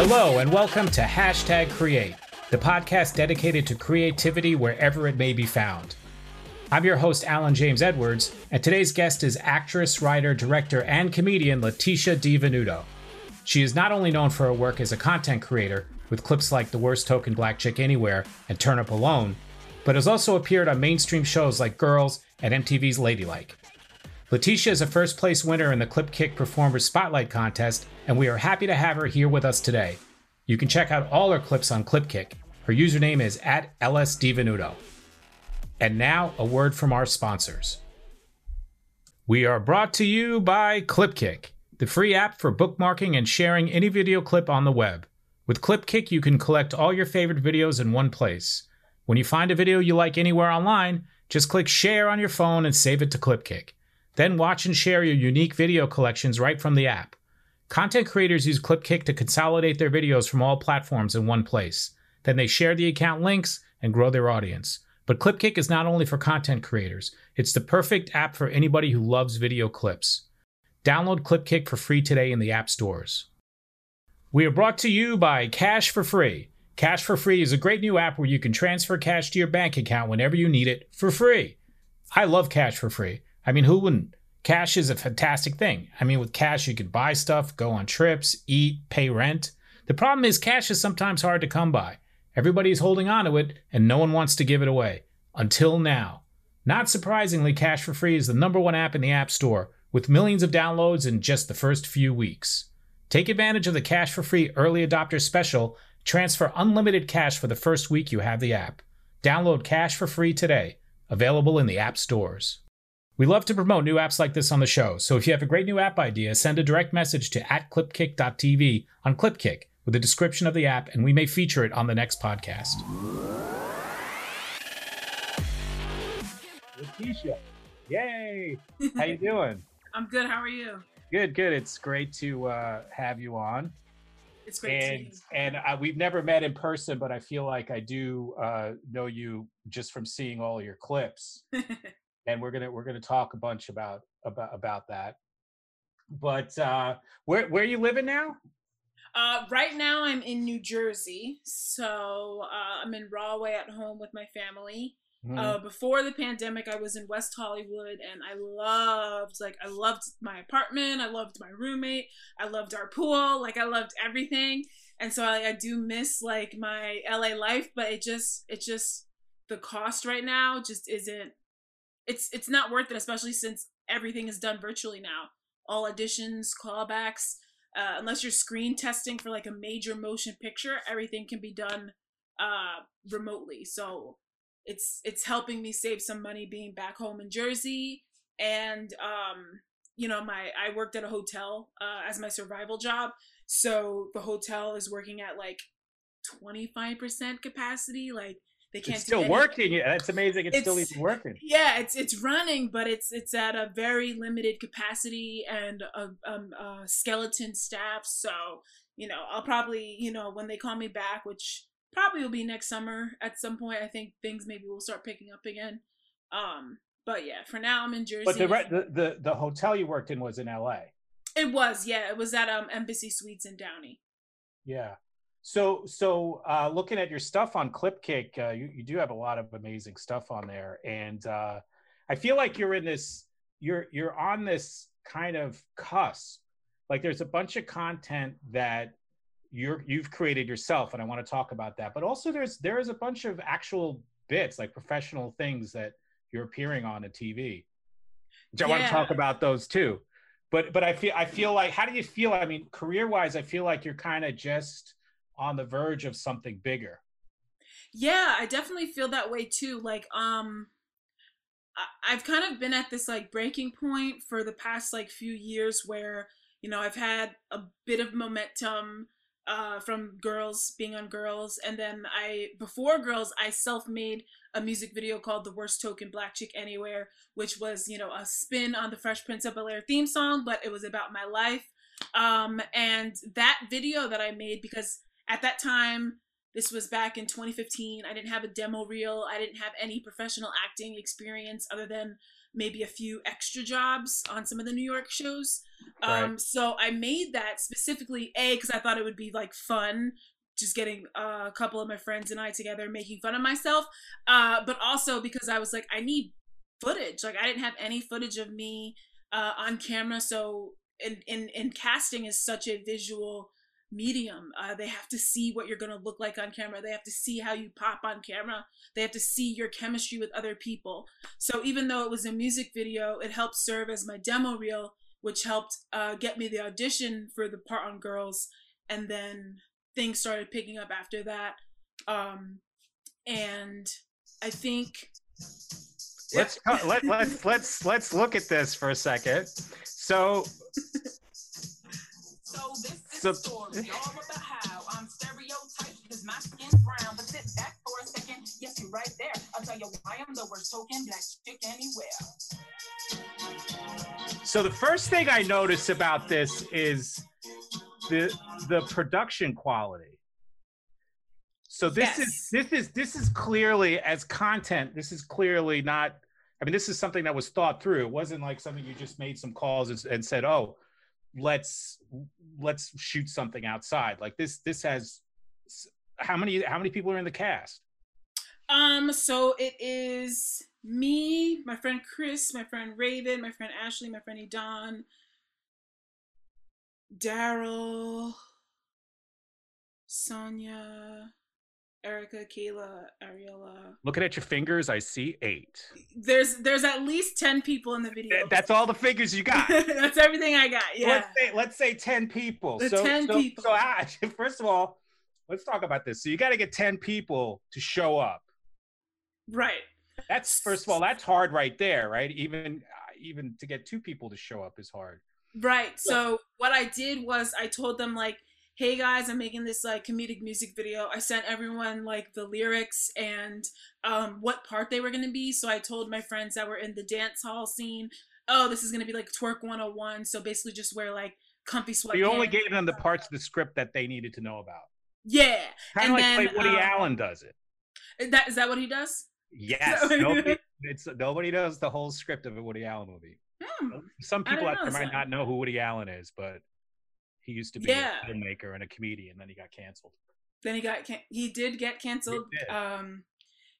Hello, and welcome to Hashtag Create, the podcast dedicated to creativity wherever it may be found. I'm your host, Alan James Edwards, and today's guest is actress, writer, director, and comedian Leticia DiVenuto. She is not only known for her work as a content creator, with clips like The Worst Token Black Chick Anywhere and Turn Up Alone, but has also appeared on mainstream shows like Girls and MTV's Ladylike. Leticia is a first place winner in the Clip Kick Performers Spotlight contest, and we are happy to have her here with us today. You can check out all her clips on Clipkick. Her username is at LSDivenuto. And now, a word from our sponsors. We are brought to you by Clipkick, the free app for bookmarking and sharing any video clip on the web. With Clipkick, you can collect all your favorite videos in one place. When you find a video you like anywhere online, just click share on your phone and save it to Clipkick. Then watch and share your unique video collections right from the app. Content creators use Clipkick to consolidate their videos from all platforms in one place. Then they share the account links and grow their audience. But Clipkick is not only for content creators, it's the perfect app for anybody who loves video clips. Download Clipkick for free today in the app stores. We are brought to you by Cash for Free. Cash for Free is a great new app where you can transfer cash to your bank account whenever you need it for free. I love Cash for Free. I mean, who wouldn't? Cash is a fantastic thing. I mean, with cash, you can buy stuff, go on trips, eat, pay rent. The problem is, cash is sometimes hard to come by. Everybody's holding on to it, and no one wants to give it away. Until now. Not surprisingly, Cash for Free is the number one app in the App Store, with millions of downloads in just the first few weeks. Take advantage of the Cash for Free Early Adopter Special. Transfer unlimited cash for the first week you have the app. Download Cash for Free today. Available in the App Stores. We love to promote new apps like this on the show, so if you have a great new app idea, send a direct message to at clipkick.tv on Clipkick with a description of the app, and we may feature it on the next podcast. Leticia, yay! How you doing? I'm good. How are you? Good, good. It's great to uh, have you on. It's great and and uh, we've never met in person, but I feel like I do uh, know you just from seeing all your clips. and we're gonna we're gonna talk a bunch about about about that. But uh, where where are you living now? Uh, right now, I'm in New Jersey, so uh, I'm in Rahway at home with my family. Mm-hmm. Uh, before the pandemic, I was in West Hollywood, and I loved like I loved my apartment. I loved my roommate. I loved our pool. Like I loved everything, and so I, I do miss like my LA life. But it just it just the cost right now just isn't. It's it's not worth it, especially since everything is done virtually now. All auditions, callbacks uh, unless you're screen testing for like a major motion picture, everything can be done uh, remotely. So it's it's helping me save some money being back home in Jersey, and um, you know my I worked at a hotel uh, as my survival job, so the hotel is working at like 25% capacity like they can't it's still working. Yeah that's amazing it's, it's, still even working. Yeah it's it's running but it's it's at a very limited capacity and a, um, a skeleton staff. So you know i'll probably you know when they call me back which probably will be next summer at some point i think things maybe will start picking up again. Um but yeah for now i'm in jersey but the the the, the hotel you worked in was in la it was yeah it was at um embassy suites in downey. Yeah so, so uh, looking at your stuff on Clipkick, uh, you, you do have a lot of amazing stuff on there, and uh, I feel like you're in this, you're you're on this kind of cusp. Like there's a bunch of content that you're you've created yourself, and I want to talk about that. But also there's there is a bunch of actual bits, like professional things that you're appearing on a TV. Which I yeah. want to talk about those too. But but I feel I feel like how do you feel? I mean, career wise, I feel like you're kind of just on the verge of something bigger. Yeah, I definitely feel that way too. Like, um, I've kind of been at this like breaking point for the past like few years where, you know, I've had a bit of momentum uh, from girls being on girls. And then I, before girls, I self made a music video called The Worst Token Black Chick Anywhere, which was, you know, a spin on the Fresh Prince of Bel Air theme song, but it was about my life. Um, and that video that I made, because at that time, this was back in 2015. I didn't have a demo reel. I didn't have any professional acting experience other than maybe a few extra jobs on some of the New York shows. Um, right. So I made that specifically a because I thought it would be like fun, just getting uh, a couple of my friends and I together making fun of myself, uh, but also because I was like I need footage. Like I didn't have any footage of me uh, on camera, so in, in in casting is such a visual medium. Uh, they have to see what you're going to look like on camera. They have to see how you pop on camera. They have to see your chemistry with other people. So even though it was a music video, it helped serve as my demo reel, which helped uh, get me the audition for the part on Girls. And then things started picking up after that. Um, and I think. Let's let, let's let's let's look at this for a second. So so this is so, story all about how I'm stereotyped because my skin's brown. But sit back for a second. Yes, you're right there. I'll tell you why I'm the worst token black chick anywhere. So the first thing I notice about this is the the production quality. So this yes. is this is this is clearly as content. This is clearly not. I mean, this is something that was thought through. It wasn't like something you just made some calls and, and said, "Oh, let's let's shoot something outside. Like this this has how many how many people are in the cast? Um so it is me my friend chris my friend raven my friend ashley my friend Don, daryl sonia Erica, Kayla, Ariella. Looking at your fingers, I see eight. There's there's at least ten people in the video. That's all the figures you got. That's everything I got. Yeah. Let's say let's say ten people. The so, ten so, people. So ah, first of all, let's talk about this. So you got to get ten people to show up. Right. That's first of all, that's hard right there, right? Even uh, even to get two people to show up is hard. Right. So what I did was I told them like hey guys i'm making this like comedic music video. I sent everyone like the lyrics and um, what part they were going to be. So i told my friends that were in the dance hall scene oh this is going to be like twerk 101 so basically just wear like comfy sweat you only gave them the parts of the script that they needed to know about. Yeah kind of like then, Woody um, Allen does it. That is that what he does? Yes. Nobody, it's nobody knows the whole script of a woody allen movie. Hmm. some people out there might not know who woody allen is but he used to be yeah. a filmmaker and a comedian. Then he got canceled. Then he got can- he did get canceled. Did. Um,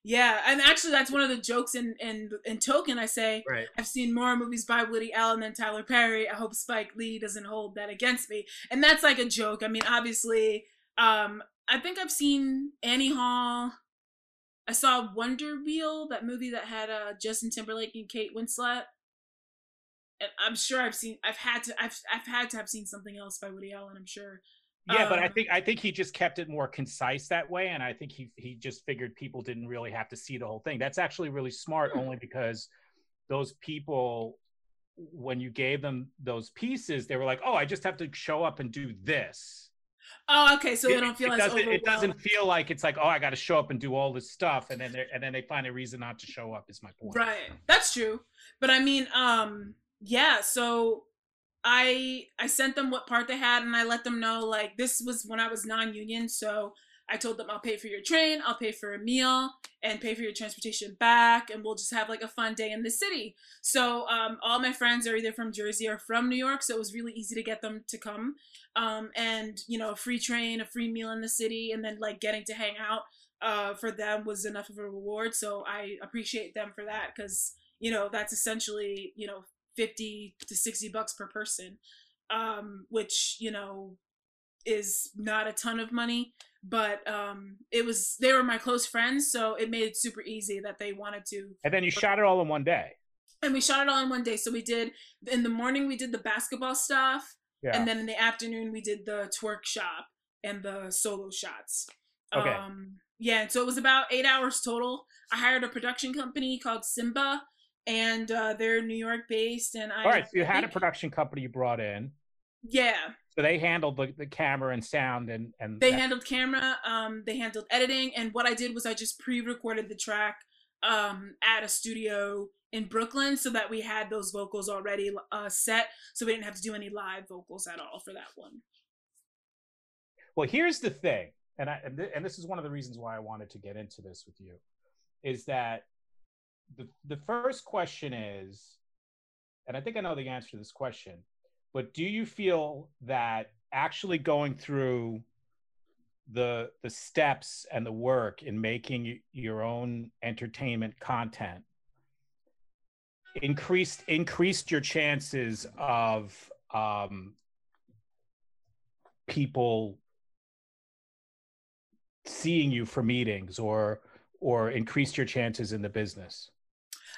yeah, and actually that's one of the jokes in in in Token. I say right. I've seen more movies by Woody Allen than Tyler Perry. I hope Spike Lee doesn't hold that against me. And that's like a joke. I mean, obviously, um, I think I've seen Annie Hall. I saw Wonder Wheel, that movie that had uh, Justin Timberlake and Kate Winslet. I'm sure I've seen I've had to I've I've had to have seen something else by Woody Allen, I'm sure. Yeah, um, but I um, think I think he just kept it more concise that way and I think he he just figured people didn't really have to see the whole thing. That's actually really smart hmm. only because those people when you gave them those pieces, they were like, "Oh, I just have to show up and do this." Oh, okay. So it, they don't feel it as doesn't, It doesn't feel like it's like, oh, I got to show up and do all this stuff, and then and then they find a reason not to show up. Is my point. Right. That's true. But I mean, um, yeah, so I I sent them what part they had and I let them know like this was when I was non-union, so I told them I'll pay for your train, I'll pay for a meal, and pay for your transportation back, and we'll just have like a fun day in the city. So um, all my friends are either from Jersey or from New York, so it was really easy to get them to come. Um, and you know, a free train, a free meal in the city, and then like getting to hang out uh, for them was enough of a reward. So I appreciate them for that because you know that's essentially you know 50 to 60 bucks per person um, which you know is not a ton of money but um, it was they were my close friends so it made it super easy that they wanted to and then you shot it all in one day and we shot it all in one day so we did in the morning we did the basketball stuff yeah. and then in the afternoon we did the twerk shop and the solo shots okay. um yeah so it was about eight hours total i hired a production company called simba and uh, they're New York based. And I all right, so you had a production company you brought in. Yeah. So they handled the, the camera and sound and and they that. handled camera. Um, they handled editing, and what I did was I just pre-recorded the track um at a studio in Brooklyn so that we had those vocals already uh, set, so we didn't have to do any live vocals at all for that one. Well, here's the thing, and I and, th- and this is one of the reasons why I wanted to get into this with you, is that the the first question is, and I think I know the answer to this question, but do you feel that actually going through the the steps and the work in making your own entertainment content increased increased your chances of um, people seeing you for meetings or or increased your chances in the business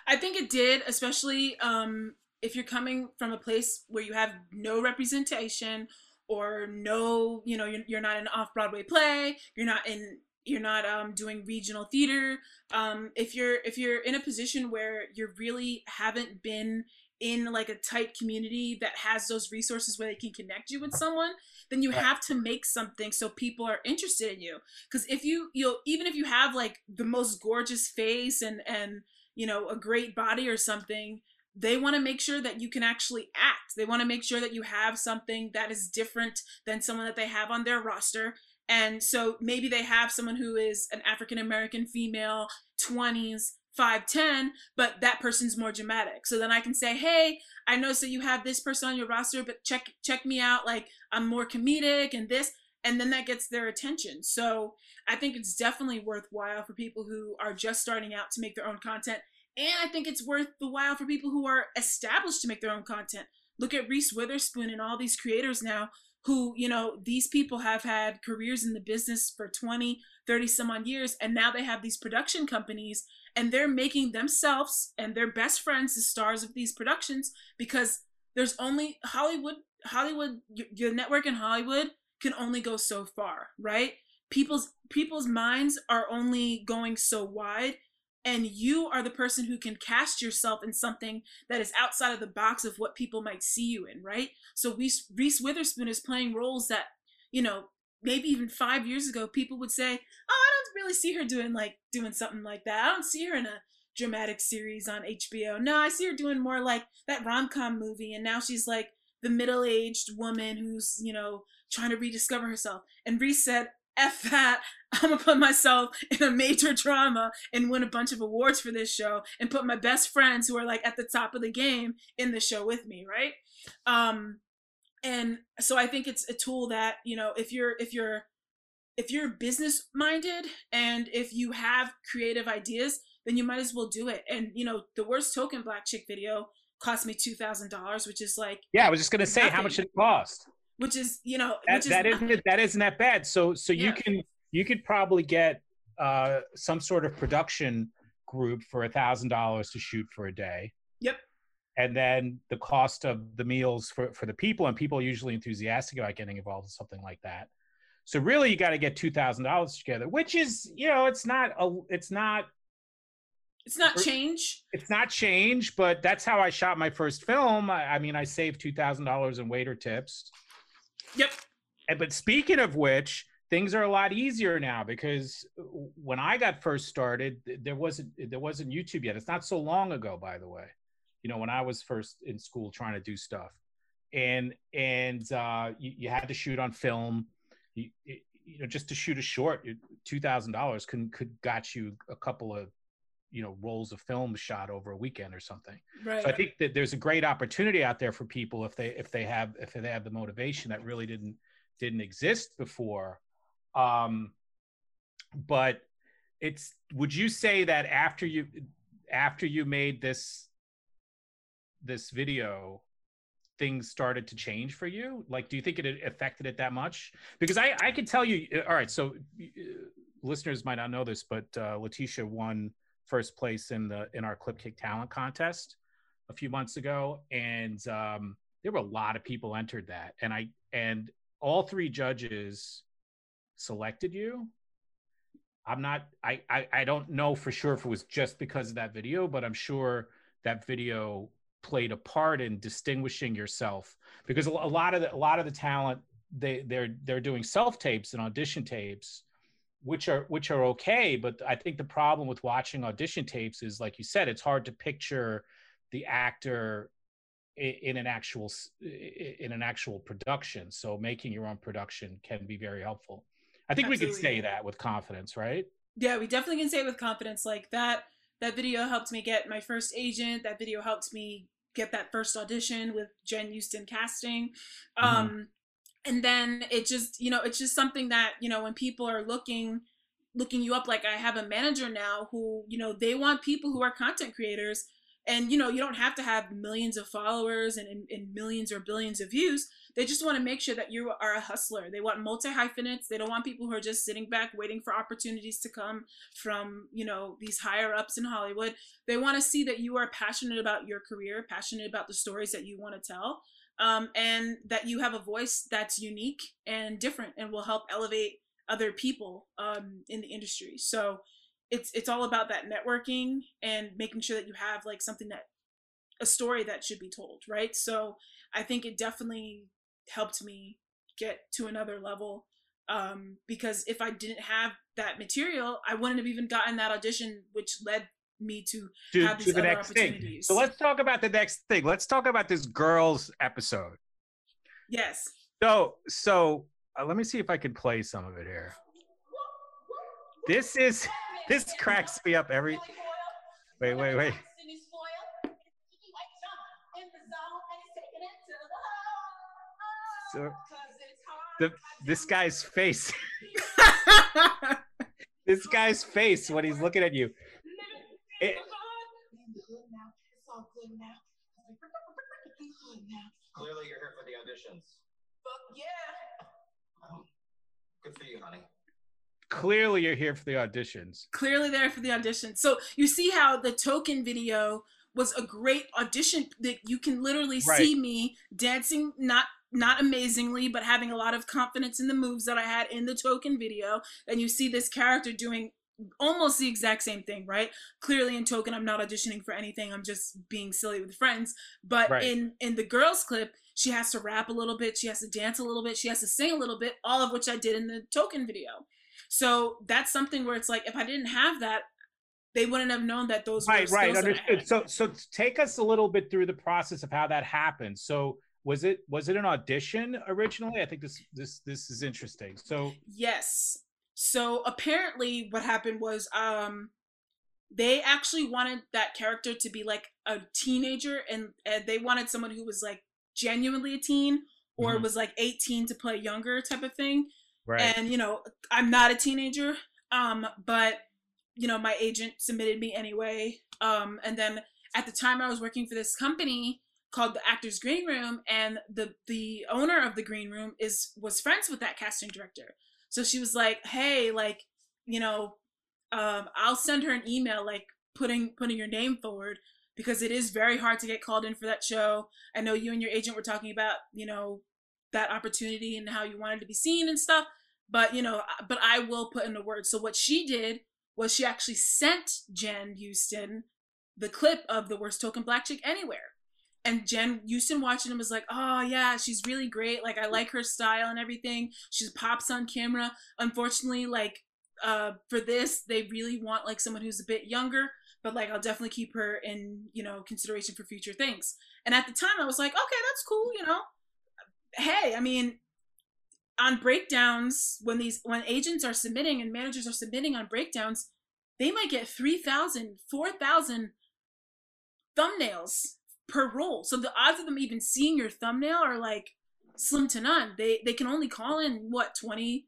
i think it did especially um, if you're coming from a place where you have no representation or no you know you're, you're not in an off-broadway play you're not in you're not um, doing regional theater um, if you're if you're in a position where you really haven't been in like a tight community that has those resources where they can connect you with someone then you have to make something so people are interested in you. Because if you you'll even if you have like the most gorgeous face and and you know a great body or something they want to make sure that you can actually act they want to make sure that you have something that is different than someone that they have on their roster and so maybe they have someone who is an African American female, 20s, 5'10, but that person's more dramatic. So then I can say, hey, I know so you have this person on your roster, but check check me out. Like I'm more comedic and this. And then that gets their attention. So I think it's definitely worthwhile for people who are just starting out to make their own content. And I think it's worth the while for people who are established to make their own content. Look at Reese Witherspoon and all these creators now who, you know, these people have had careers in the business for 20, 30 some odd years, and now they have these production companies and they're making themselves and their best friends the stars of these productions because there's only Hollywood, Hollywood, your network in Hollywood can only go so far, right? People's people's minds are only going so wide and you are the person who can cast yourself in something that is outside of the box of what people might see you in, right? So Reese, Witherspoon is playing roles that, you know, maybe even five years ago, people would say, "Oh, I don't really see her doing like doing something like that. I don't see her in a dramatic series on HBO. No, I see her doing more like that rom com movie, and now she's like the middle aged woman who's you know trying to rediscover herself." And Reese said, F that. I'm gonna put myself in a major drama and win a bunch of awards for this show and put my best friends who are like at the top of the game in the show with me, right? Um, and so I think it's a tool that, you know, if you're if you're if you're business minded and if you have creative ideas, then you might as well do it. And you know, the worst token black chick video cost me two thousand dollars, which is like Yeah, I was just gonna say nothing. how much did it cost? which is you know that, that is isn't that isn't that bad. So so yeah. you can you could probably get uh, some sort of production group for a thousand dollars to shoot for a day. Yep. And then the cost of the meals for, for the people, and people are usually enthusiastic about getting involved in something like that. So really, you got to get two thousand dollars together, which is you know it's not a it's not it's not change. It's not change, but that's how I shot my first film. I, I mean, I saved two thousand dollars in waiter tips. Yep. And, but speaking of which, things are a lot easier now because when I got first started, there wasn't there wasn't YouTube yet. It's not so long ago, by the way. You know, when I was first in school trying to do stuff, and and uh, you, you had to shoot on film. You, you know, just to shoot a short, two thousand dollars could could got you a couple of you know rolls of film shot over a weekend or something. Right. so i think that there's a great opportunity out there for people if they if they have if they have the motivation that really didn't didn't exist before. Um but it's would you say that after you after you made this this video things started to change for you? Like do you think it affected it that much? Because i i can tell you all right so uh, listeners might not know this but uh, leticia won first place in the in our Clip Kick Talent Contest a few months ago, and um, there were a lot of people entered that, and I and all three judges selected you. I'm not. I, I I don't know for sure if it was just because of that video, but I'm sure that video played a part in distinguishing yourself because a lot of the, a lot of the talent they they're they're doing self tapes and audition tapes which are which are okay but i think the problem with watching audition tapes is like you said it's hard to picture the actor in an actual in an actual production so making your own production can be very helpful i think Absolutely. we can say that with confidence right yeah we definitely can say it with confidence like that That video helped me get my first agent. That video helped me get that first audition with Jen Euston casting. Mm-hmm. Um, and then it just, you know, it's just something that, you know, when people are looking looking you up like I have a manager now who, you know, they want people who are content creators and you know, you don't have to have millions of followers and, and, and millions or billions of views they just want to make sure that you are a hustler. They want multi hyphenates. They don't want people who are just sitting back waiting for opportunities to come from, you know, these higher ups in Hollywood. They want to see that you are passionate about your career, passionate about the stories that you want to tell, um, and that you have a voice that's unique and different and will help elevate other people um, in the industry. So it's it's all about that networking and making sure that you have like something that a story that should be told, right? So I think it definitely helped me get to another level um, because if I didn't have that material, I wouldn't have even gotten that audition, which led me to, to have these to the other next opportunities. Thing. So let's talk about the next thing. Let's talk about this girls episode. Yes. So so uh, let me see if I can play some of it here. This is this cracks me up every. Wait wait wait. So the this guy's face. this guy's face when he's looking at you. It, oh Clearly, you're here for the auditions. Fuck yeah. Oh, good for you, honey. Clearly, you're here for the auditions. Clearly, there for the auditions. So you see how the token video was a great audition that you can literally right. see me dancing, not not amazingly, but having a lot of confidence in the moves that I had in the token video. And you see this character doing almost the exact same thing, right? Clearly in token, I'm not auditioning for anything. I'm just being silly with friends. But right. in in the girls clip, she has to rap a little bit, she has to dance a little bit, she has to sing a little bit, all of which I did in the token video. So that's something where it's like if I didn't have that, they wouldn't have known that those right, right, understood. So, so take us a little bit through the process of how that happened. So, was it was it an audition originally i think this this this is interesting so yes so apparently what happened was um they actually wanted that character to be like a teenager and, and they wanted someone who was like genuinely a teen or mm-hmm. was like 18 to play younger type of thing right and you know i'm not a teenager um but you know my agent submitted me anyway um and then at the time i was working for this company called the Actors Green Room, and the the owner of the green room is was friends with that casting director. So she was like, "Hey, like, you know, um, I'll send her an email, like putting putting your name forward." Because it is very hard to get called in for that show. I know you and your agent were talking about, you know, that opportunity and how you wanted to be seen and stuff. But you know, but I will put in the word. So what she did was she actually sent Jen Euston the clip of the worst token black chick anywhere and Jen Euston watching him was like, oh yeah, she's really great. Like I like her style and everything. She pops on camera. Unfortunately, like uh, for this, they really want like someone who's a bit younger. But like I'll definitely keep her in you know consideration for future things. And at the time, I was like, okay, that's cool. You know, hey, I mean, on breakdowns when these when agents are submitting and managers are submitting on breakdowns, they might get 3,000, 4,000 thumbnails per role. So the odds of them even seeing your thumbnail are like slim to none. They they can only call in what 20,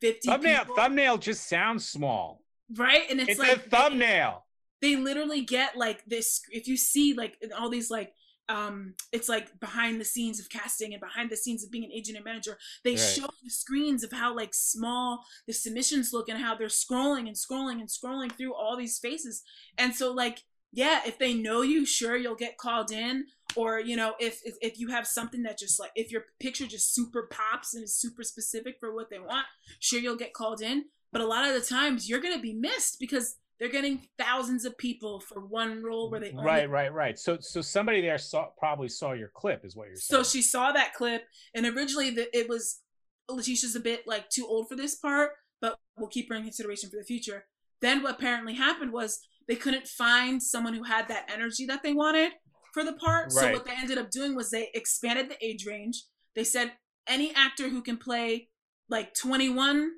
50 thumbnail. People. Thumbnail just sounds small, right? And it's, it's like a thumbnail. They, they literally get like this. If you see like all these like um it's like behind the scenes of casting and behind the scenes of being an agent and manager they right. show the screens of how like small the submissions look and how they're scrolling and scrolling and scrolling through all these faces and so like yeah, if they know you, sure you'll get called in. Or you know, if, if if you have something that just like if your picture just super pops and is super specific for what they want, sure you'll get called in. But a lot of the times you're gonna be missed because they're getting thousands of people for one role where they right right right so so somebody there saw probably saw your clip is what you're saying so she saw that clip and originally the, it was leticia's a bit like too old for this part but we'll keep her in consideration for the future then what apparently happened was they couldn't find someone who had that energy that they wanted for the part. Right. So what they ended up doing was they expanded the age range. They said any actor who can play like 21,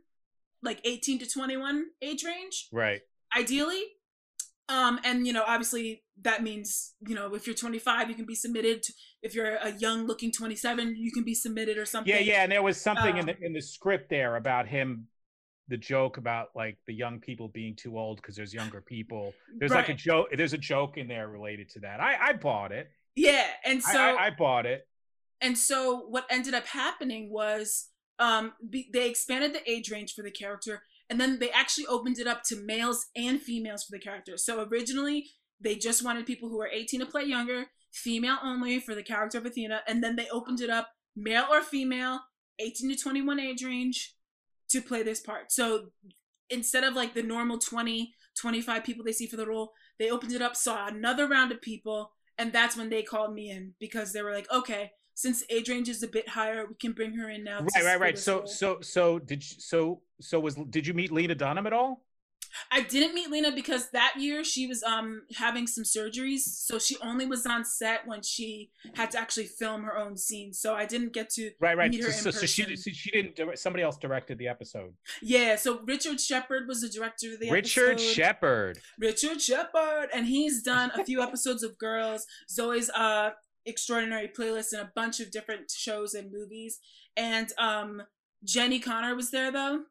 like 18 to 21 age range. Right. Ideally, Um, and you know, obviously that means you know if you're 25, you can be submitted. To, if you're a young looking 27, you can be submitted or something. Yeah, yeah, and there was something in Um, the in the script there about him, the joke about like the young people being too old because there's younger people. There's like a joke. There's a joke in there related to that. I I bought it. Yeah, and I- so I, I bought it. and so what ended up happening was um be, they expanded the age range for the character and then they actually opened it up to males and females for the character so originally they just wanted people who were 18 to play younger female only for the character of athena and then they opened it up male or female 18 to 21 age range to play this part so instead of like the normal 20 25 people they see for the role they opened it up saw another round of people and that's when they called me in because they were like okay since age range is a bit higher we can bring her in now Right, right, right. So role." so so did you, so so was did you meet Lena Dunham at all? I didn't meet lena because that year she was um having some surgeries so she only was on set when she had to actually film her own scenes so i didn't get to Right, right. meet her So, so, so she so she didn't. Somebody else directed the episode. yeah so richard shepard was the director of the Richard episode. Shepard. Richard Shepard, and he's done a few episodes of Girls, Zoe's uh extraordinary playlist, and a bunch of different shows and movies. And um, Jenni Konner was there though,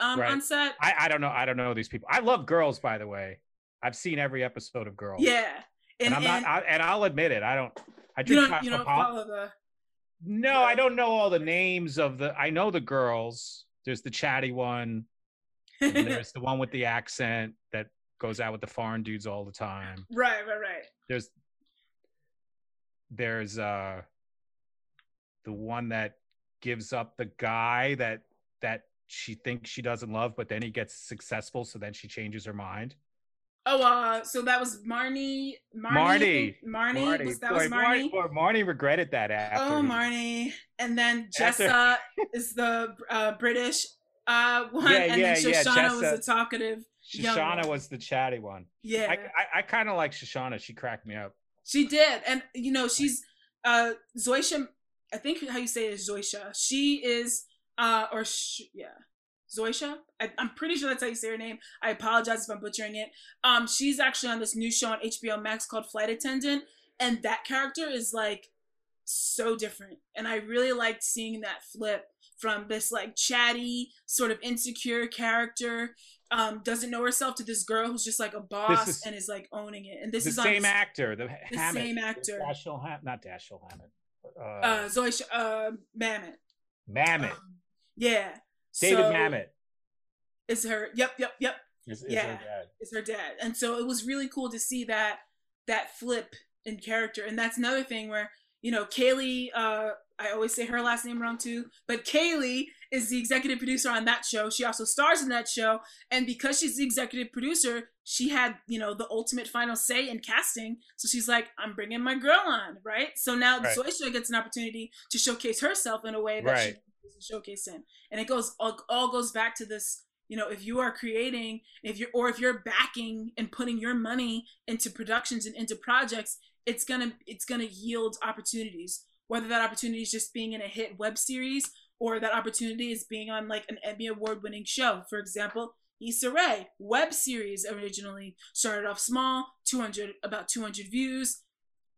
um, Right. on set. I I don't know. I don't know these people. I love Girls, by the way. I've seen every episode of Girls. Yeah, and, and, I'm not. and I, and I'll admit it. I don't. I you drink don't you don't follow the No, I don't know all the names of the. I know the girls. There's the chatty one. and there's the one with the accent that goes out with the foreign dudes all the time. right, right, right. There's there's uh the one that gives up the guy that that she thinks she doesn't love, but then he gets successful, so then she changes her mind. Oh, uh, so that was Marnie. Marnie. Marty. think- Marnie. Was, that was Boy, Marnie. boy, Marnie regretted that after. Oh, Marnie. And then After- Jessa is the uh, British uh, one, Yeah, and yeah, then yeah, Shoshanna was the talkative. Shoshanna was the chatty one. Yeah. I I, I kind of like Shoshanna. She cracked me up. She did, and you know she's uh Zoisha. I think how you say it is Zoisha. She is uh or sh- yeah, Zoisha. I, I'm pretty sure that's how you say her name. I apologize if I'm butchering it. Um, she's actually on this new show on HBO Max called Flight Attendant, and that character is like so different, and I really liked seeing that flip from this like chatty sort of insecure character um doesn't know herself to this girl who's just like a boss is- and is like owning it and this the is on same this- actor, the, the Hammett, same actor. Dashiell Ham, not Dashiell Hammett. Uh, uh Zoe uh Mamet. Mamet, Um, yeah. David so Mamet Is her yep, yep, yep. is, is Yeah. her dad. Is her dad. And so it was really cool to see that that flip in character. And that's another thing where, you know, Kaylee, uh I always say her last name wrong too, but Kaley is the executive producer on that show. She also stars in that show, and because she's the executive producer, she had you know the ultimate final say in casting. So she's like, "I'm bringing my girl on, right?" So now Right. show gets an opportunity to showcase herself in a way that she Right. isn't showcased in, and it goes all, all goes back to this. You know, if you are creating, if you're or if you're backing and putting your money into productions and into projects, it's gonna it's gonna yield opportunities whether that opportunity is just being in a hit web series or that opportunity is being on like an Emmy award winning show. For example, Issa Rae, web series originally started off small, 200 about 200 views.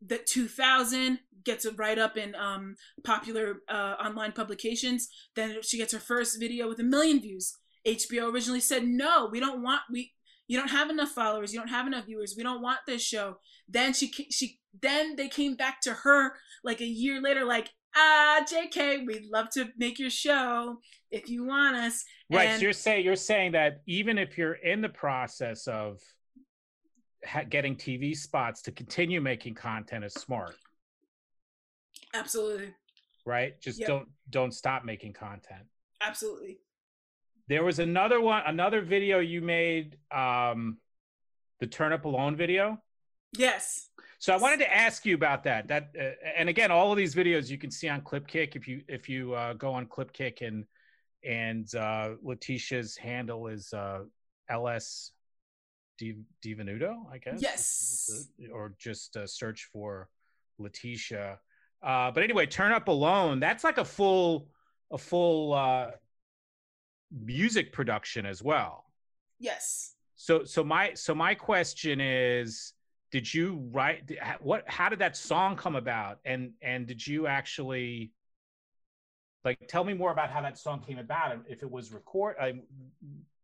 The 2000 gets a write up in um, popular uh, online publications. Then she gets her first video with a million views. HBO originally said, "No, we don't want we you don't have enough followers, you don't have enough viewers. We don't want this show." Then she she then they came back to her like a year later, like, ah, JK, we'd love to make your show if you want us. Right. And- so you're saying you're saying that even if you're in the process of ha- getting TV spots to continue making content is smart, Absolutely. right? Just Yep. don't don't stop making content. Absolutely. There was another one, another video you made, um, the Turn Up Alone video. Yes. So I wanted to ask you about that. That uh, and again, all of these videos you can see on Clipkick if you if you uh, go on Clipkick and and uh, Leticia's handle is uh, ls Di- Divenuto, I guess. Yes. Or just uh, search for Letitia. Uh, but anyway, Turn Up Alone. That's like a full a full uh, music production as well. Yes. So so my so my question is did you write what how did that song come about and and did you actually like tell me more about how that song came about if it was record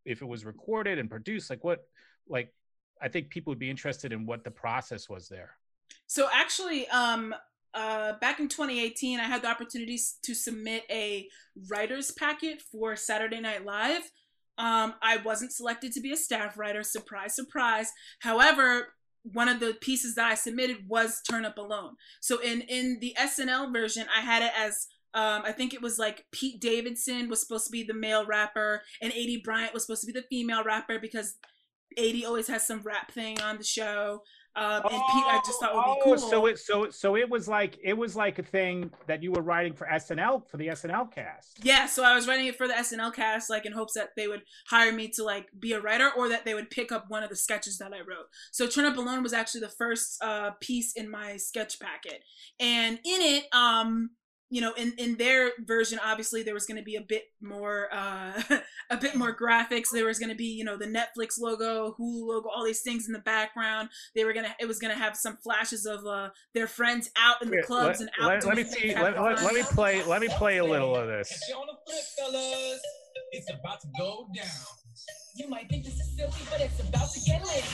if it was recorded and produced like what like i think people would be interested in what the process was there so actually um uh, back in 2018, I had the opportunity to submit a writer's packet for Saturday Night Live. Um, I wasn't selected to be a staff writer. Surprise, surprise. However, one of the pieces that I submitted was Turn Up Alone. So in in the SNL version, I had it as um, I think it was like Pete Davidson was supposed to be the male rapper, and Aidy Bryant was supposed to be the female rapper because Aidy always has some rap thing on the show. Um, and oh, Pete, I just thought would be oh, cool. So it so so it was like it was like a thing that you were writing for SNL for the SNL cast. Yeah, so I was writing it for the SNL cast, like in hopes that they would hire me to like be a writer, or that they would pick up one of the sketches that I wrote. So Turn Up Alone was actually the first uh, piece in my sketch packet, and in it, um, you know in in their version obviously there was going to be a bit more uh a bit more graphics. There was going to be you know the netflix logo hulu logo all these things in the background. They were going to it was going to have some flashes of uh their friends out in the clubs let, and out let, let me see let, let, let, me play let me play a little of this. It's about to go down. You might think this is silly, but it's about to get lit.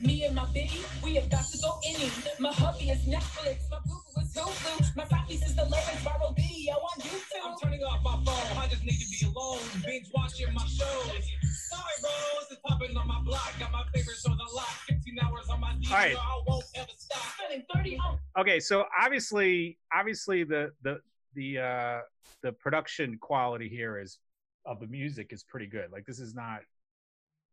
Me and my biddy, we about to go in. My hubby is Netflix, my boo is Hulu, my side piece is the latest viral video on YouTube. I'm turning off my phone, I just need to be alone. Binge watching my shows. Sorry, bros, it's popping on my block. Got my favorite shows unlocked. 15 hours on my DVR, All right. I won't ever stop. 30 Okay, so obviously, obviously the the the uh the production quality here is of the music is pretty good. Like this is not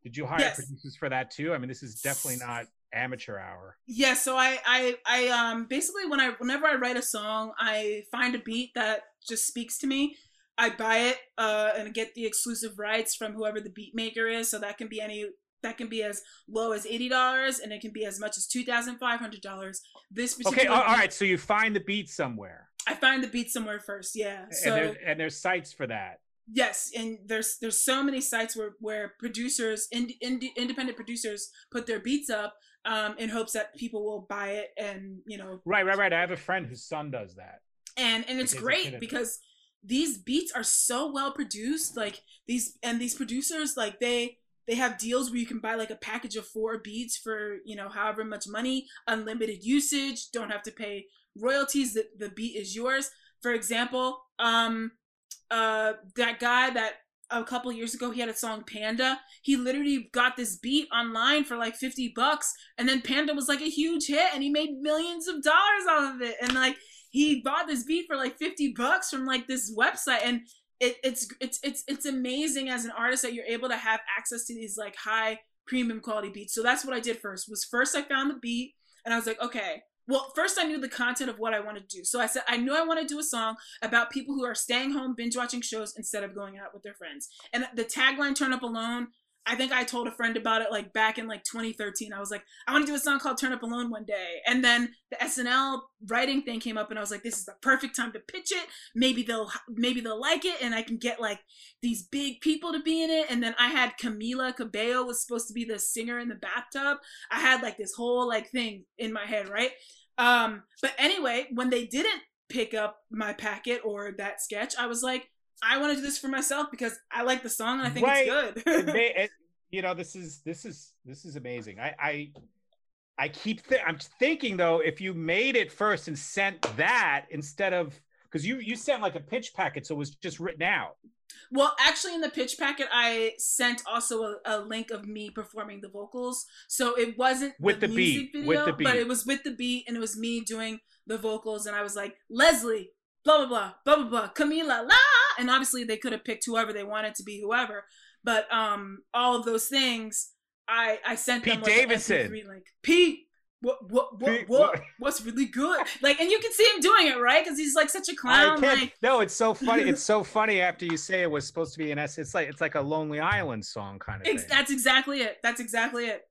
did you hire yes. producers for that too? I mean, this is definitely not amateur hour. Yeah, so I I I um basically when I whenever I write a song, I find a beat that just speaks to me. I buy it uh and get the exclusive rights from whoever the beat maker is, so that can be any that can be as low as eighty dollars, and it can be as much as two thousand five hundred dollars. This particular okay, all right. So you find the beat somewhere. I find the beat somewhere first, yeah. So, and, there, and there's sites for that. Yes, and there's there's so many sites where where producers, ind, ind, independent producers, put their beats up um, in hopes that people will buy it and you know. Right, right, right. I have a friend whose son does that. And and it's great because these beats are so well produced. Like these and these producers, like they they have deals where you can buy like a package of four beats for you know however much money, unlimited usage, don't have to pay royalties. The the beat is yours. For example, um uh that guy that a couple years ago he had a song Panda. He literally got this beat online for like 50 bucks and then Panda was like a huge hit and he made millions of dollars off of it. And like he bought this beat for like 50 bucks from like this website and it, it's it's it's it's amazing as an artist that you're able to have access to these like high premium quality beats. So that's what I did first. Was first I found the beat and I was like, okay, well, first I knew the content of what I wanted to do. So I said, I knew I want to do a song about people who are staying home, binge watching shows instead of going out with their friends. And the tagline, Turn Up Alone, I think I told a friend about it like back in like 2013. I was like, I want to do a song called Turn Up Alone one day. And then the SNL writing thing came up and I was like, this is the perfect time to pitch it. Maybe they'll maybe they'll like it and I can get like these big people to be in it. And then I had Camila Cabello was supposed to be the singer in the bathtub. I had like this whole like thing in my head, right? Um, but anyway, when they didn't pick up my packet or that sketch, I was like, I want to do this for myself because I like the song and I think right. it's good. it, you know, this is this is this is amazing. I I, I keep th- I'm thinking though, if you made it first and sent that instead of because you you sent like a pitch packet, so it was just written out. Well, actually, in the pitch packet, I sent also a, a link of me performing the vocals. So it wasn't with the, the beat, video, with the beat, but it was with the beat, and it was me doing the vocals. And I was like, Leslie, blah blah blah, blah blah blah, Camila, la. And obviously, they could have picked whoever they wanted to be, whoever. But um, all of those things, I I sent Pete them like Davidson, like Pete what what what what? what's really good? Like and you can see him doing it right? Because he's like such a clown like no it's so funny it's so funny after you say it was supposed to be an s it's like it's like a lonely island song kind of thing. that's exactly it that's exactly it.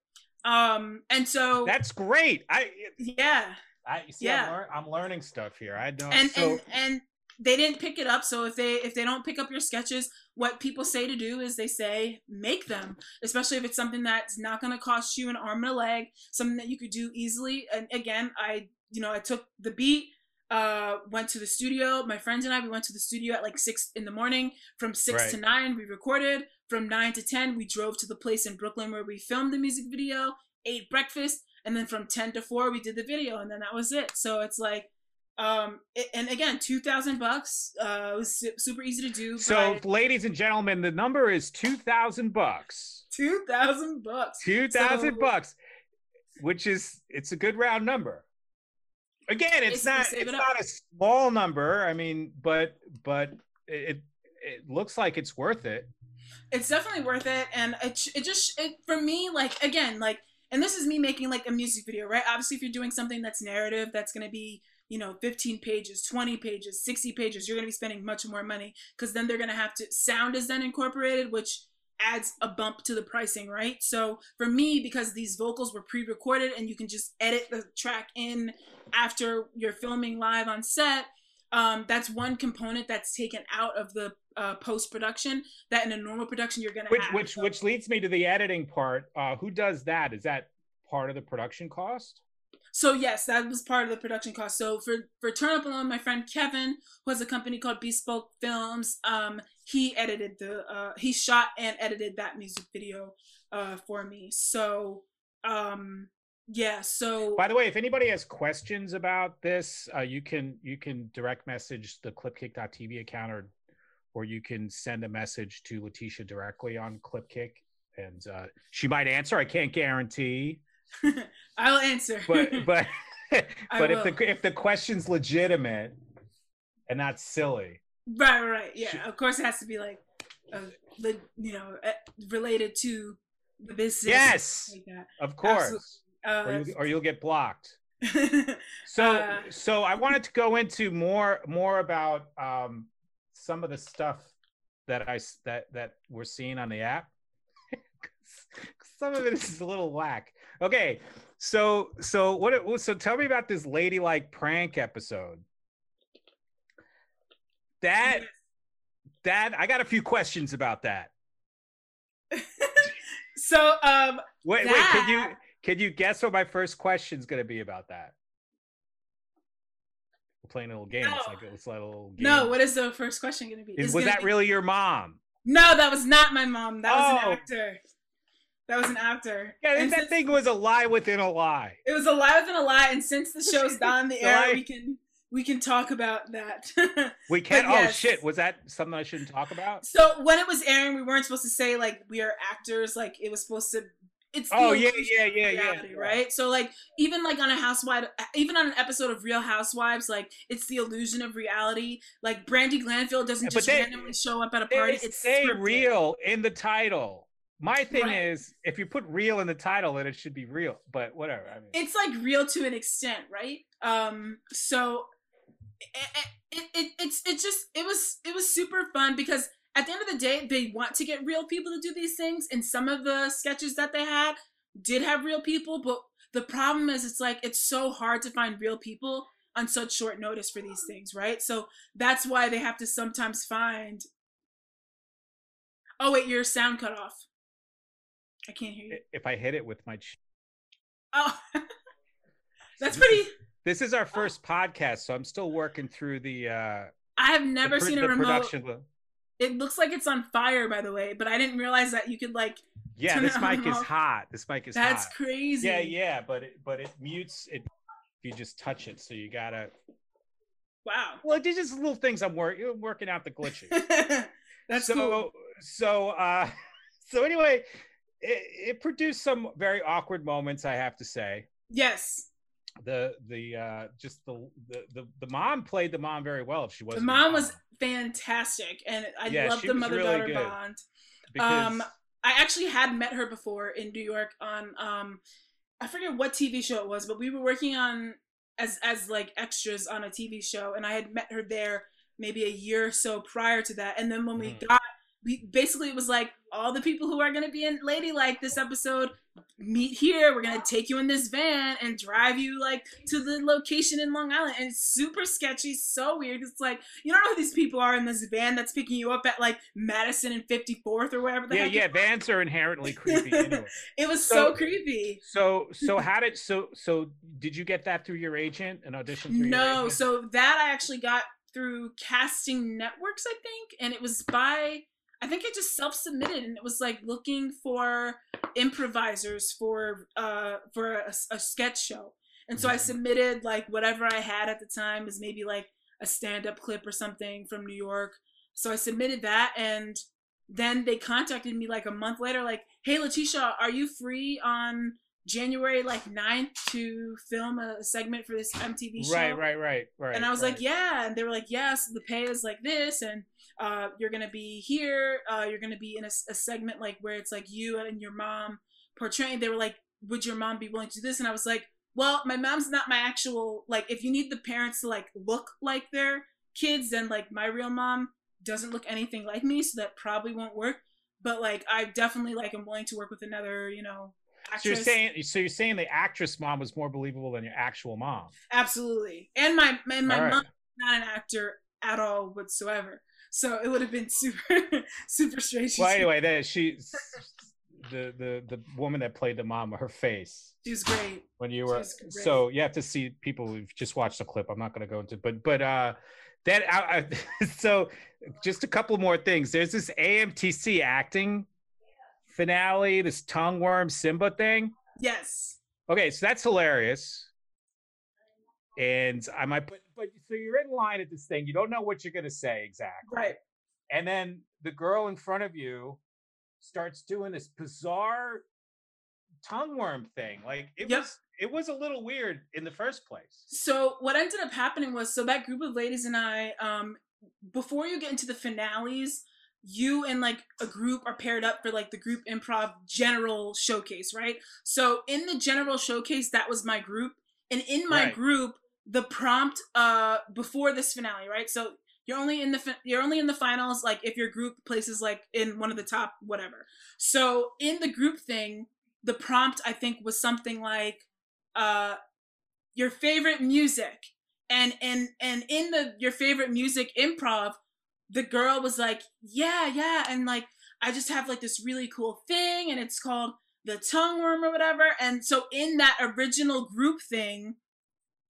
Um and so that's great i yeah. I see yeah. I'm, lear- I'm learning stuff here i don't and so... and and they didn't pick it up. So if they if they don't pick up your sketches what people say to do is they say make them especially if it's something that's not going to cost you an arm and a leg something that you could do easily. And again i you know i took the beat uh went to the studio. My friends and i we went to the studio at like six in the morning. From six Right. to nine we recorded. From nine to ten we drove to the place in brooklyn where we filmed the music video ate breakfast and then from 10 to 4 we did the video and then that was it. So it's like um and again 2000 bucks uh was super easy to do So, but ladies and gentlemen, the number is two thousand bucks. 2000 bucks Two thousand So- bucks, which is it's a good round number. Again, it's Basically not it's it not a small number. I mean, but but it it looks like it's worth it. it's definitely worth it and it, it just it for me like again like and this is me making like a music video right obviously if you're doing something that's narrative that's going to be you know 15 pages 20 pages 60 pages you're going to be spending much more money because then they're going to have to sound is then incorporated which adds a bump to the pricing right so for me because these vocals were pre-recorded and you can just edit the track in after you're filming live on set um, that's one component that's taken out of the uh, post production that in a normal production you're gonna Which have. which So- which leads me to the editing part. Uh, who does that? Is that part of the production cost? So yes, that was part of the production cost. So for for Turn Up Alone, my friend Kevin, who has a company called Bespoke Films, um, he edited the uh, he shot and edited that music video uh, for me. So um, yeah, so By the way, if anybody has questions about this, uh, you can you can direct message the clipkick.tv account or or you can send a message to Leticia directly on Clipkick and uh, she might answer. I can't guarantee, I'll answer. but but but if will. the if the question's legitimate and not silly, right, right, yeah. Of course, it has to be like, uh, the you know, uh, related to the business. Yes. like of course, Uh, or you or you'll get blocked. So Uh, so I wanted to go into more more about um, some of the stuff that I that that we're seeing on the app. some of it is a little whack. Okay, so so what? it- So tell me about this ladylike prank episode. That that I got a few questions about that. so um Wait, wait, can you That- can you guess what my first question is going to be about that? We're playing a little game. It's No. like it's like a little game. no what is the first question gonna be Is, was that be- really your mom? no that was not my mom that was Oh. an actor that was an actor Yeah, And that since- thing was a lie within a lie. it was a lie within a lie and since the show's not on the air Lie. we can we can talk about that We can't. But Oh shit! Was that something I shouldn't talk about? so when it was airing we weren't supposed to say like we are actors like it was supposed to it's oh, the Oh yeah, illusion yeah, of yeah, yeah. right? So like even like on a housewife, even on an episode of Real Housewives, like it's the illusion of reality. Like Brandi Glanville doesn't Yeah, just they- randomly show up at a party. It's say scripted. real in the title. My thing Right. is, if you put real in the title, then it should be real. But whatever. I mean, It's like real to an extent, right? Um, so it, it, it it's it's just it was it was super fun because at the end of the day, they want to get real people to do these things, and some of the sketches that they had did have real people, but the problem is it's like it's so hard to find real people on such short notice for these things, right? So that's why they have to sometimes find Oh wait, your sound cut off. I can't hear you. if I hit it with my, ch- Oh. That's This pretty is- this is our first podcast, so I'm still working through the. uh I have never pr- seen a the remote. production. It looks like it's on fire, by the way, but I didn't realize that you could like. Yeah, this mic is hot. This mic is That's hot. crazy. Yeah, yeah, but it but it mutes it. If you just touch it, so you gotta. Wow. Well, these just little things I'm working working out the glitching. That's so cool. so uh so anyway it, it produced some very awkward moments i have to say Yes, the the uh just the the the, the mom played the mom very well if she was the mom was fantastic, and I Yeah, love the mother really daughter good. bond. because um, I actually had met her before in New York on um, I forget what TV show it was, but we were working on as as like extras on a TV show, and I had met her there maybe a year or so prior to that, and then when we Mhm. got. We, basically, it was like all the people who are going to be in Ladylike this episode meet here. We're gonna take you in this van and drive you like to the location in Long Island. And it's super sketchy, so weird. It's like you don't know who these people are in this van that's picking you up at like Madison and 54th or wherever. Yeah, yeah. Vans are inherently creepy. Anyway. it was So- so, creepy. So, so how did so so did you get that through your agent? An audition through your No, so that I actually got through Casting Networks, I think, and it was by I think I just self submitted, and it was like looking for improvisers for uh for a, a sketch show, and so I Mhm. submitted like whatever I had at the time was maybe like a stand up clip or something from New York. So I submitted that, and then they contacted me like a month later, like, "Hey, Leticia, are you free on?" January like 9th to film a segment for this MTV show. right, right, right, right. and I was right. like, yeah. And they were like, yes, the pay is like this. And uh, you're going to be here. Uh, you're going to be in a segment like where it's like you and your mom portraying. They were like, would your mom be willing to do this? And I was like, well, my mom's not my actual, like, if you need the parents to like look like their kids, then like my real mom doesn't look anything like me. So that probably won't work. But like, I definitely like, am willing to work with another, you know, actress. So you're saying so you're saying the actress mom was more believable than your actual mom. Absolutely. And my and my right. mom is not an actor at all whatsoever. So it would have been super super strange. Well, anyway, that she the the the woman that played the mom, her face She was great. when you were so you have to see people who've just watched the clip. I'm not going to go into, but but uh that I, I, so just a couple more things. There's this AMTC acting finale, this tongue worm Simba thing. Yes. Okay, so that's hilarious. And I might put, but so you're in line at this thing. You don't know what you're going to say exactly. Right. And then the girl in front of you starts doing this bizarre tongue worm thing. Like it Yep. was, it was a little weird in the first place. So what ended up happening was so that group of ladies and I, um, before you get into the finales, you and like a group are paired up for like the group improv general showcase, right? So in the general showcase, that was my group. And in my Right. group, the prompt uh before this finale, right? So you're only in the fi- you're only in the finals like if your group places like in one of the top whatever. So in the group thing, the prompt I think was something like uh your favorite music and and and in the your favorite music improv the girl was like yeah yeah and like i just have like this really cool thing and it's called the tongue worm or whatever and so in that original group thing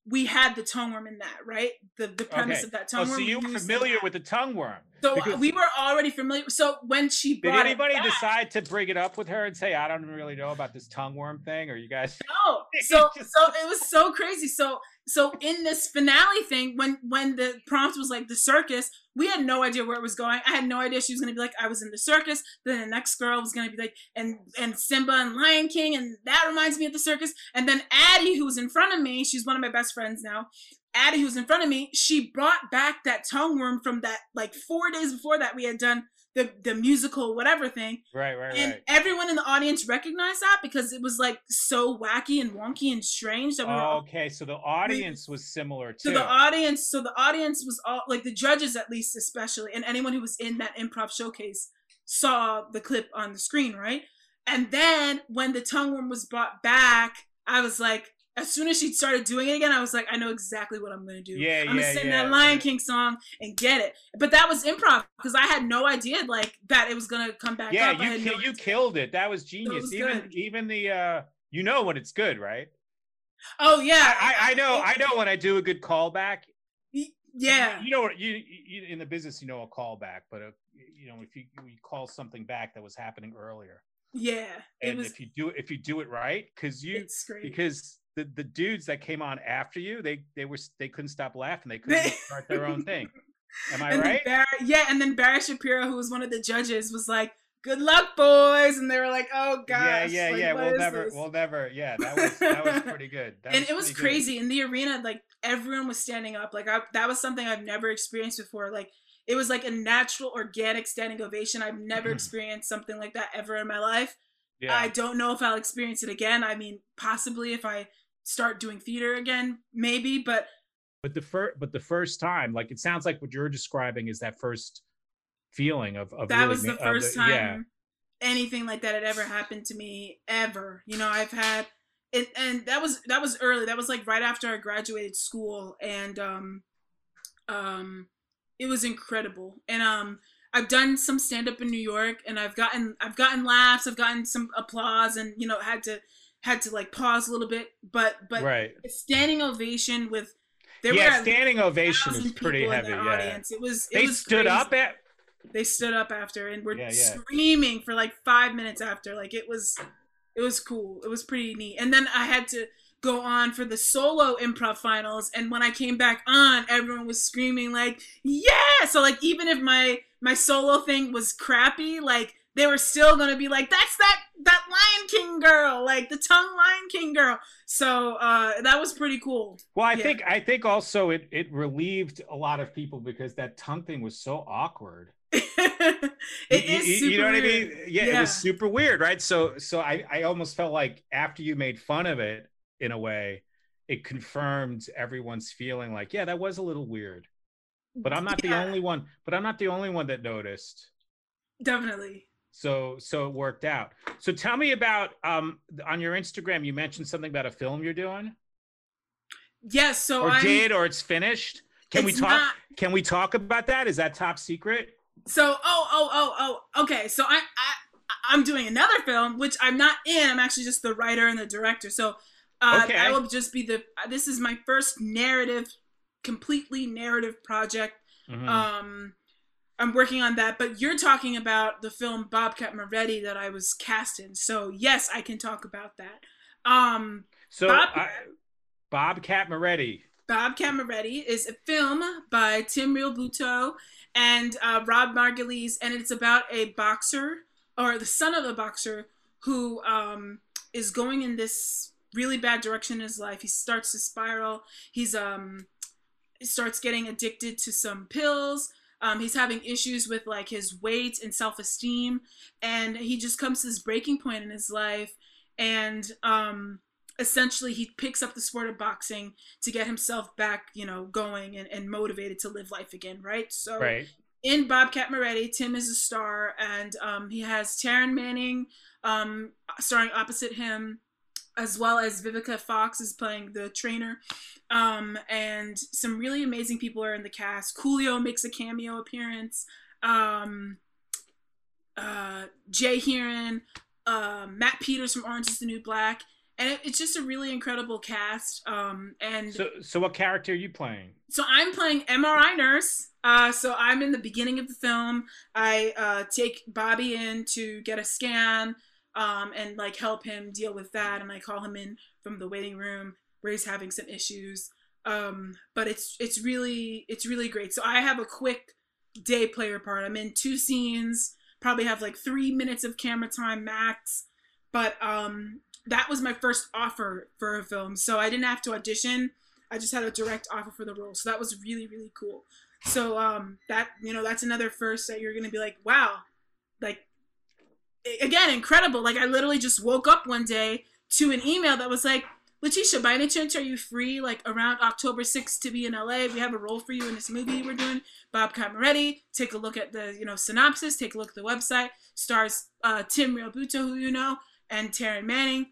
we had the tongue worm in that right the the premise Okay. of that tongue Oh, tongue so worm you we were familiar with the tongue worm. so uh, because- we were already familiar so when she Did anybody back- decide to bring it up with her and say, I don't really know about this tongue worm thing? Or you guys No. So so it was so crazy. So so in this finale thing, when when the prompt was like the circus, we had no idea where it was going. I had no idea she was gonna be like, I was in the circus. Then the next girl was gonna be like, and and Simba and Lion King, and that reminds me of the circus. And then Addie, who was in front of me, she's one of my best friends now. Addie, who was in front of me, she brought back that tongue worm from that like four days before that we had done the the musical whatever thing. Right, right, and right. everyone in the audience recognized that because it was like so wacky and wonky and strange that we were all, okay, so the audience was similar so the audience so the audience was all like the judges at least especially and anyone who was in that improv showcase saw the clip on the screen right? And then when the tongue worm was brought back i was like as soon as she started doing it again i was like i know exactly what i'm gonna do Yeah, i'm gonna yeah, sing yeah. that lion king song and get it but that was improv because i had no idea like that it was gonna come back yeah, up. You ki- no you idea. killed it. That was genius. was even good. even the uh you know when it's good, right? oh yeah I, I know I know when I do a good callback. yeah You know what you, you in the business you know a callback, but uh you know if you, you call something back that was happening earlier. Yeah, And was. if you do it if you do it right cuz you It's great. because the, the dudes that came on after you, they they were they couldn't stop laughing. They couldn't start their own thing. Am I and right? Barry, yeah, and then Barry Shapiro, who was one of the judges, was like, "Good luck, boys," and they were like, "Oh gosh." yeah, yeah, like, yeah. We'll never, this? we'll never. Yeah, that was that was pretty good. That and it was pretty good. crazy in the arena. Like everyone was standing up. Like I, that was something I've never experienced before. Like it was like a natural, organic standing ovation. I've never mm-hmm. experienced something like that ever in my life. Yeah. I don't know if I'll experience it again. I mean, possibly if I start doing theater again, maybe. But but the first, but the first time, like it sounds like what you're describing is that first feeling of of that really was the first time. Yeah, anything like that had ever happened to me ever. You know, I've had it, and that was that was early. That was like right after I graduated school, and um, um, it was incredible. And um, I've done some stand up in New York, and I've gotten I've gotten laughs, I've gotten some applause, and you know had to had to like pause a little bit, but but right. standing ovation with there yeah, were standing ovation is pretty heavy. Yeah, audience. it was. It they was stood crazy. up at. They stood up after and were Yeah, yeah. screaming for like five minutes after. Like it was, it was cool. It was pretty neat. And then I had to go on for the solo improv finals. And when I came back on, everyone was screaming like, "Yeah!" So like even if my my solo thing was crappy, like they were still gonna be like, "That's that that Lion King girl, like the tongue Lion King girl." So uh, that was pretty cool. Well, I Yeah. think I think also it it relieved a lot of people because that tongue thing was so awkward. it You- is you, super you know what I mean? Yeah, it was super weird, right? So so I I almost felt like after you made fun of it in a way, it confirmed everyone's feeling like, yeah, that was a little weird. But I'm not Yeah. the only one. But I'm not the only one that noticed. Definitely. So so it worked out. So tell me about um on your Instagram you mentioned something about a film you're doing Yes. So or I'm. did or it's finished. Can we talk? not- Can we talk about that? Is that top secret? So oh oh oh oh okay. So I I I'm doing another film which I'm not in. I'm actually just the writer and the director. So uh, Okay. I will just be the. This is my first narrative, completely narrative project. Mhm. Um, I'm working on that. But you're talking about the film Bobcat Moretti that I was cast in. So yes, I can talk about that. Um, so Bob- I, Bobcat Moretti. Bobcat Moretti is a film by Tim Realbuto and uh, Rob Margulies, and it's about a boxer or the son of a boxer who um, is going in this really bad direction in his life. He starts to spiral. He's um, starts getting addicted to some pills. Um, he's having issues with like his weight and self esteem, and he just comes to this breaking point in his life, and um, essentially he picks up the sport of boxing to get himself back, you know, going and, and motivated to live life again, right? So Right. in Bobcat Moretti, Tim is a star, and um, he has Taryn Manning um, starring opposite him, as well as Vivica Fox is playing the trainer. Um, and some really amazing people are in the cast. Coolio makes a cameo appearance. Um, uh, Jay Heron, uh, Matt Peters from Orange is the New Black. And it, it's just a really incredible cast. Um, and So so what character are you playing? so I'm playing MRI nurse. Uh, so I'm in the beginning of the film. I uh, take Bobby in to get a scan um, and like help him deal with that, and I call him in from the waiting room where he's having some issues. Um, but it's it's really it's really great. So I have a quick day player part. I'm in two scenes. Probably have like three minutes of camera time max. But um, that was my first offer for a film, so I didn't have to audition. I just had a direct offer for the role. So that was really, really cool. So um that you know, that's another first that you're gonna be like, wow, like again, incredible. Like I literally just woke up one day to an email that was like, Leticia, by any chance are you free like around October 6th to be in LA? We have a role for you in this movie we're doing. Bobcat Moretti. Take a look at the, you know, synopsis, take a look at the website. Stars uh Tim Realbuto, who you know, and Taryn Manning.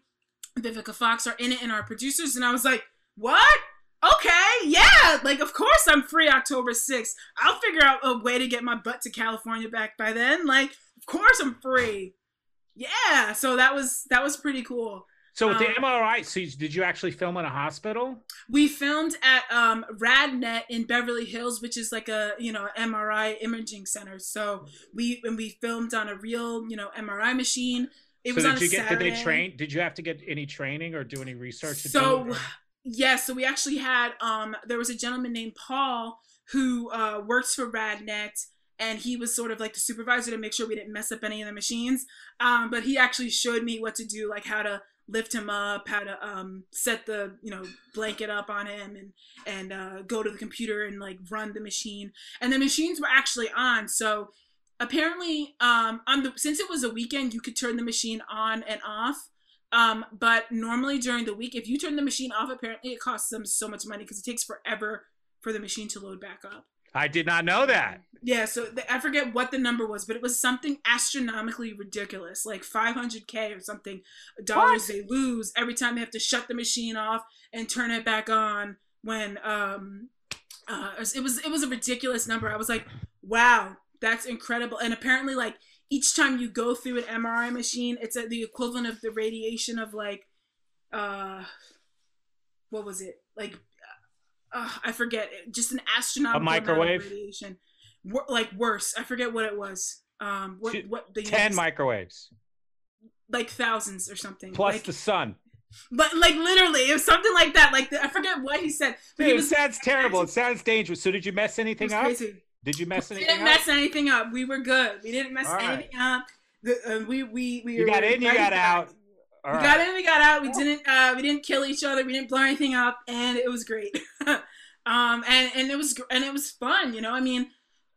Vivica Fox are in it and our producers. And I was like, what? Okay, yeah, like of course I'm free October 6th. I'll figure out a way to get my butt to California back by then. Like, of course I'm free. Yeah, so that was that was pretty cool. So with the Um, MRI, so you- did you actually film in a hospital? We filmed at um, RadNet in Beverly Hills, which is like a you know MRI imaging center. So we and we filmed on a real you know MRI machine. It so was did on a you get? Did they train? Did you have to get any training or do any research? So it? yeah, so we actually had um there was a gentleman named Paul who uh works for RadNet and he was sort of like the supervisor to make sure we didn't mess up any of the machines. Um but he actually showed me what to do, like how to lift him up, how to um set the, you know, blanket up on him and and uh go to the computer and like run the machine. And the machines were actually on. So apparently um on the since it was a weekend, you could turn the machine on and off. Um, but normally during the week, if you turn the machine off, apparently it costs them so much money because it takes forever for the machine to load back up. I did not know that. Yeah, so th- I forget what the number was, but it was something astronomically ridiculous, like 500k or something dollars What? they lose every time they have to shut the machine off and turn it back on when um uh it was it was a ridiculous number. I was like, "Wow, that's incredible." And apparently like each time you go through an MRI machine, it's at the equivalent of the radiation of like uh what was it? Like uh, I forget, just an astronomical of microwave? radiation. Like worse. I forget what it was. Um, what what the Ten microwaves like thousands or something. plus like, the sun. but like literally, it was something like that. Like the, I forget what he said. But he Dude, it was sounds terrible. It sounds dangerous. So did you mess anything up? crazy. Did you mess We anything didn't up? mess anything up. We were good. We didn't mess right. anything up. The, uh, we we we You got in, you got out. All we right. got in, we got out. We didn't uh we didn't kill each other. We didn't blow anything up, and it was great. um and and it was and it was fun. You know, I mean,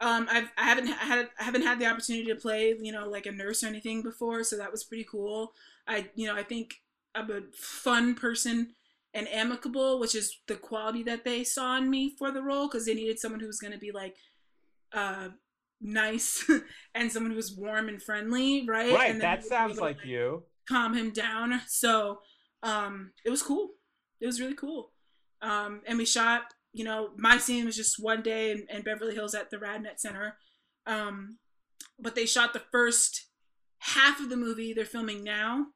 um I've I haven't had I haven't had the opportunity to play you know like a nurse or anything before, so that was pretty cool. I you know I think I'm a fun person and amicable, which is the quality that they saw in me for the role because they needed someone who was going to be like uh nice and someone who was warm and friendly, right? Right, And that sounds to, like you. Calm him down. So um it was cool. It was really cool. Um and we shot, you know, my scene was just one day in, in Beverly Hills at the Radnet Center. Um but they shot the first half of the movie they're filming now.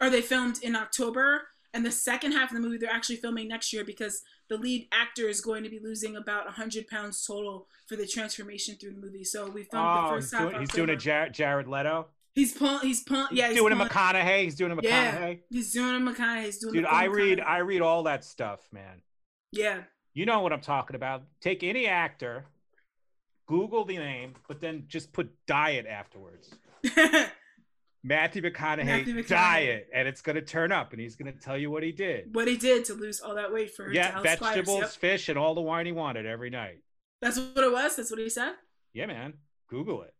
Or they filmed in October. And the second half of the movie they're actually filming next year because the lead actor is going to be losing about 100 pounds total for the transformation through the movie. So we filmed the Oh, first he's half. doing, he's doing a. Jared, Jared Leto. He's pulling. He's pulling. Yeah, he's he's doing a McConaughey. He's doing a McConaughey. Yeah. He's doing a McConaughey. He's doing. Dude, I read I read all that stuff, man. Yeah. You know what I'm talking about. Take any actor, Google the name, but then just put diet afterwards. Matthew McConaughey, Matthew McConaughey. diet, and it's gonna turn up, and he's gonna tell you what he did. what he did to lose all that weight for Yeah, vegetables, Yep. fish, and all the wine he wanted every night. That's what it was. That's what he said. Yeah, man. Google it.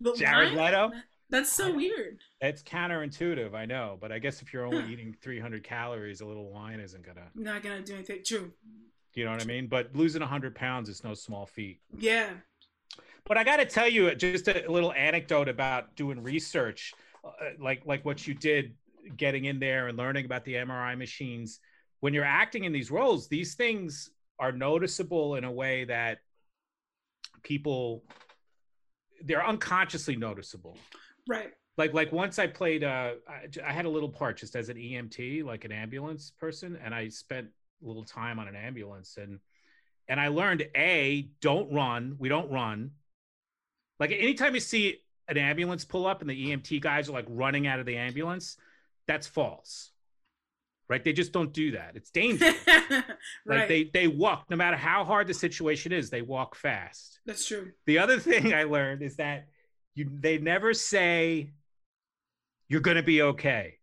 But Jared why? Leto. That's so weird. It's counterintuitive, I know, but I guess if you're only eating 300 calories, a little wine isn't gonna. Not gonna do anything. True. You know what I mean? But losing 100 pounds is no small feat. Yeah. But I got to tell you, just a little anecdote about doing research, uh, like like what you did, getting in there and learning about the MRI machines. When you're acting in these roles, these things are noticeable in a way that people they're unconsciously noticeable. Right. Like like once I played, uh, I, I had a little part just as an EMT, like an ambulance person, and I spent a little time on an ambulance and and I learned a don't run. We don't run. Like anytime you see an ambulance pull up and the EMT guys are like running out of the ambulance, that's false. Right? They just don't do that. It's dangerous. right. like they they walk no matter how hard the situation is, they walk fast. That's true. The other thing I learned is that you they never say you're going to be okay.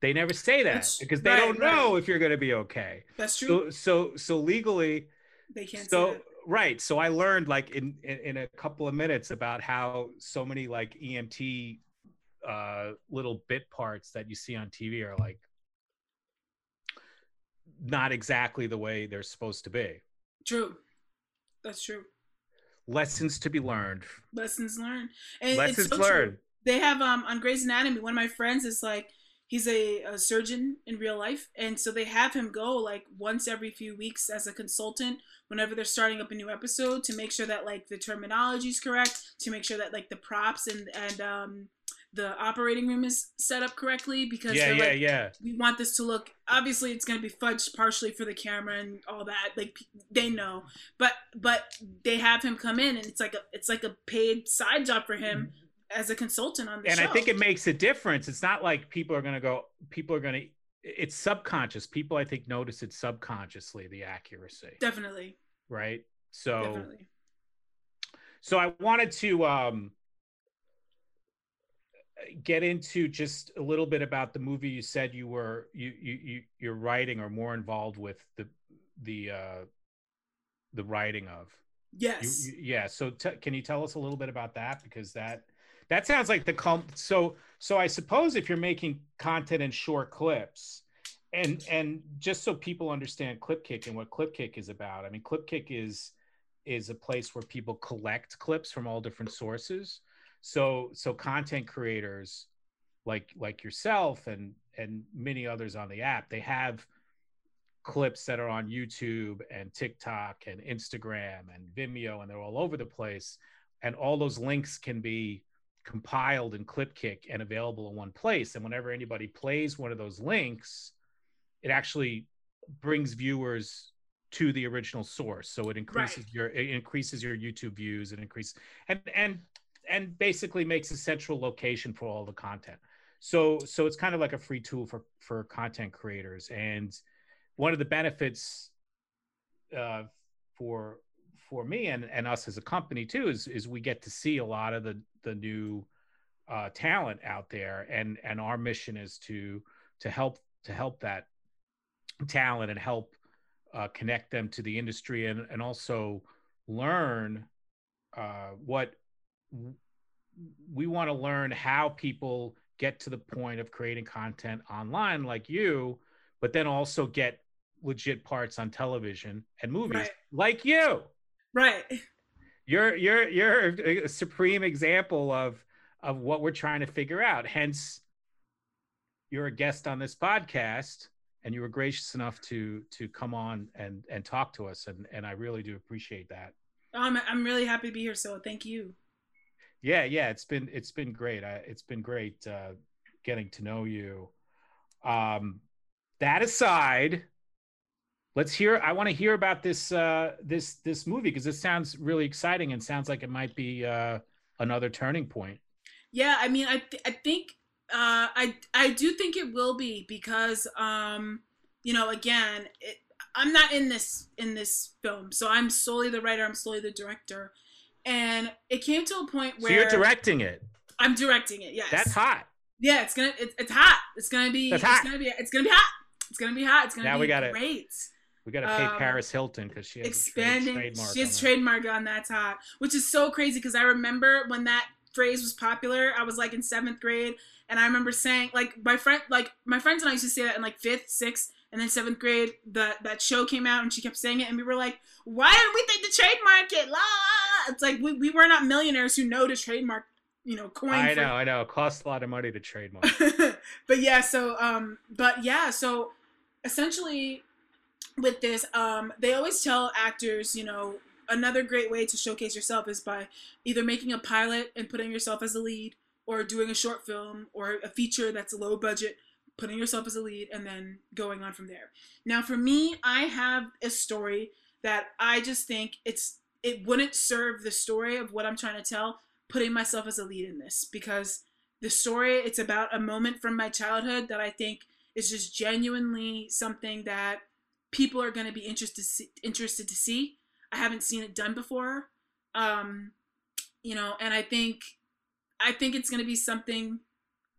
They never say that That's- because they right, don't know if you're going to be okay. That's true. So so so legally they can't. so say right so i learned like in, in in a couple of minutes about how so many like emt uh little bit parts that you see on tv are like not exactly the way they're supposed to be. True. That's true. Lessons to be learned Lessons learned. And it's lessons so true. learned they have um on Grey's Anatomy. One of my friends is like he's a, a surgeon in real life, and so they have him go like once every few weeks as a consultant whenever they're starting up a new episode to make sure that like the terminology is correct, to make sure that like the props and and um the operating room is set up correctly because yeah yeah like yeah. we want this to look obviously it's going to be fudged partially for the camera and all that like they know. But but they have him come in and it's like a it's like a paid side job for him as a consultant on the and show i think it makes a difference. It's not like people are going to go people are going to it's subconscious. People i think notice it subconsciously the accuracy. Definitely. Right? So definitely. So i wanted to um get into just a little bit about the movie you said you were you you, you you're writing or more involved with the the uh the writing of. You- yes. you- yeah so t- can you tell us a little bit about that? Because that that sounds like the com- so so i suppose if you're making content in short clips and and just so people understand clipkick and what clipkick is about i mean clipkick is is a place where people collect clips from all different sources so so content creators like like yourself and and many others on the app they have clips that are on youtube and tiktok and instagram and vimeo and they're all over the place. And all those links can be compiled in clipkick and available in one place. And whenever anybody plays one of those links it actually brings viewers to the original source. So it increases right. your it increases your youtube views and increase and and and basically makes a central location for all the content. So so it's kind of like a free tool for for content creators. And one of the benefits uh, for for me and and us as a company too is is we get to see a lot of the the new uh, talent out there. And and our mission is to to help to help that talent and help uh, connect them to the industry and, and also learn uh, what we want to learn how people get to the point of creating content online like you but then also get legit parts on television and movies right. like you right you're you're you're a supreme example of of what we're trying to figure out hence you're a guest on this podcast and you were gracious enough to to come on and and talk to us and and I really do appreciate that. Oh, I'm I'm really happy to be here. So thank you. Yeah, yeah, it's been it's been great. I, it's been great uh, getting to know you. Um, that aside, let's hear. I want to hear about this uh, this this movie because it sounds really exciting and sounds like it might be uh, another turning point. Yeah, I mean, I th- I think uh, I I do think it will be because um, you know again it, I'm not in this in this film, so I'm solely the writer. I'm solely the director, and it came to a point where so you're directing it. I'm directing it. Yes, that's hot. Yeah, it's gonna it's, it's hot. It's gonna be that's hot. it's gonna be it's gonna be hot. It's gonna be hot. It's gonna now be we got great. It. We got to pay um, Paris Hilton because she has expanding. trademark she has trademark on that's hot, which is so crazy because I remember when that phrase was popular. I was like in seventh grade, and I remember saying, like, my friend, like, my friends and I used to say that in like fifth, sixth, and then seventh grade. That that show came out, and she kept saying it, and we were like, why didn't we think to trademark it? La! It's like we, we were not millionaires who know to trademark, you know, coin. I for... know, I know. It costs a lot of money to trademark. but yeah, so um, but yeah, so essentially with this, um, they always tell actors, you know, another great way to showcase yourself is by either making a pilot and putting yourself as a lead or doing a short film or a feature that's low budget, putting yourself as a lead, and then going on from there. Now, for me, I have a story that I just think it's it wouldn't serve the story of what I'm trying to tell putting myself as a lead in this because the story it's about a moment from my childhood that I think is just genuinely something that people are going to be interested interested to see. I haven't seen it done before. Um, you know, and I think I think it's going to be something.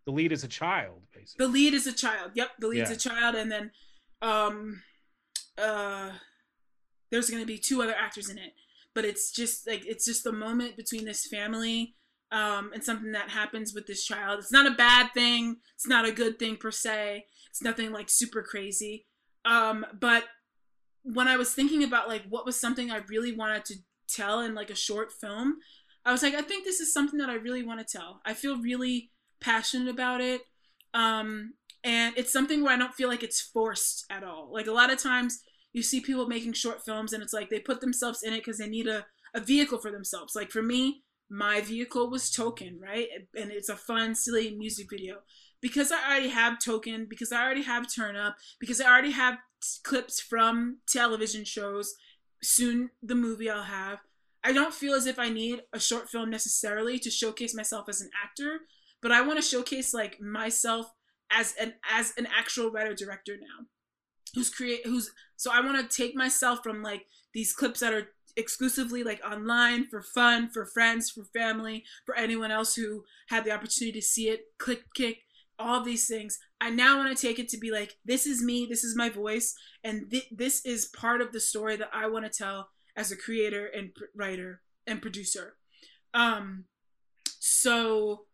The lead is a child, basically. The lead is a child. Yep, the lead's yeah. a child, and then um, uh, there's going to be two other actors in it. But it's just like it's just the moment between this family um, and something that happens with this child. It's not a bad thing. It's not a good thing per se. It's nothing like super crazy. Um, but when I was thinking about like what was something I really wanted to tell in like a short film, I was like, I think this is something that I really want to tell. I feel really passionate about it. Um, and it's something where I don't feel like it's forced at all. Like a lot of times you see people making short films and it's like they put themselves in it because they need a, a vehicle for themselves. Like for me, my vehicle was Token, right? And it's a fun, silly music video. Because I already have Token, because I already have Turn Up, because I already have clips from television shows, soon the movie I'll have, I don't feel as if I need a short film necessarily to showcase myself as an actor, but I want to showcase like myself as an as an actual writer director now. Who's create who's so I want to take myself from like these clips that are exclusively like online for fun, for friends, for family, for anyone else who had the opportunity to see it, click kick, all these things. I now want to take it to be like this is me, this is my voice, and th- this is part of the story that I want to tell as a creator and writer and producer. Um, so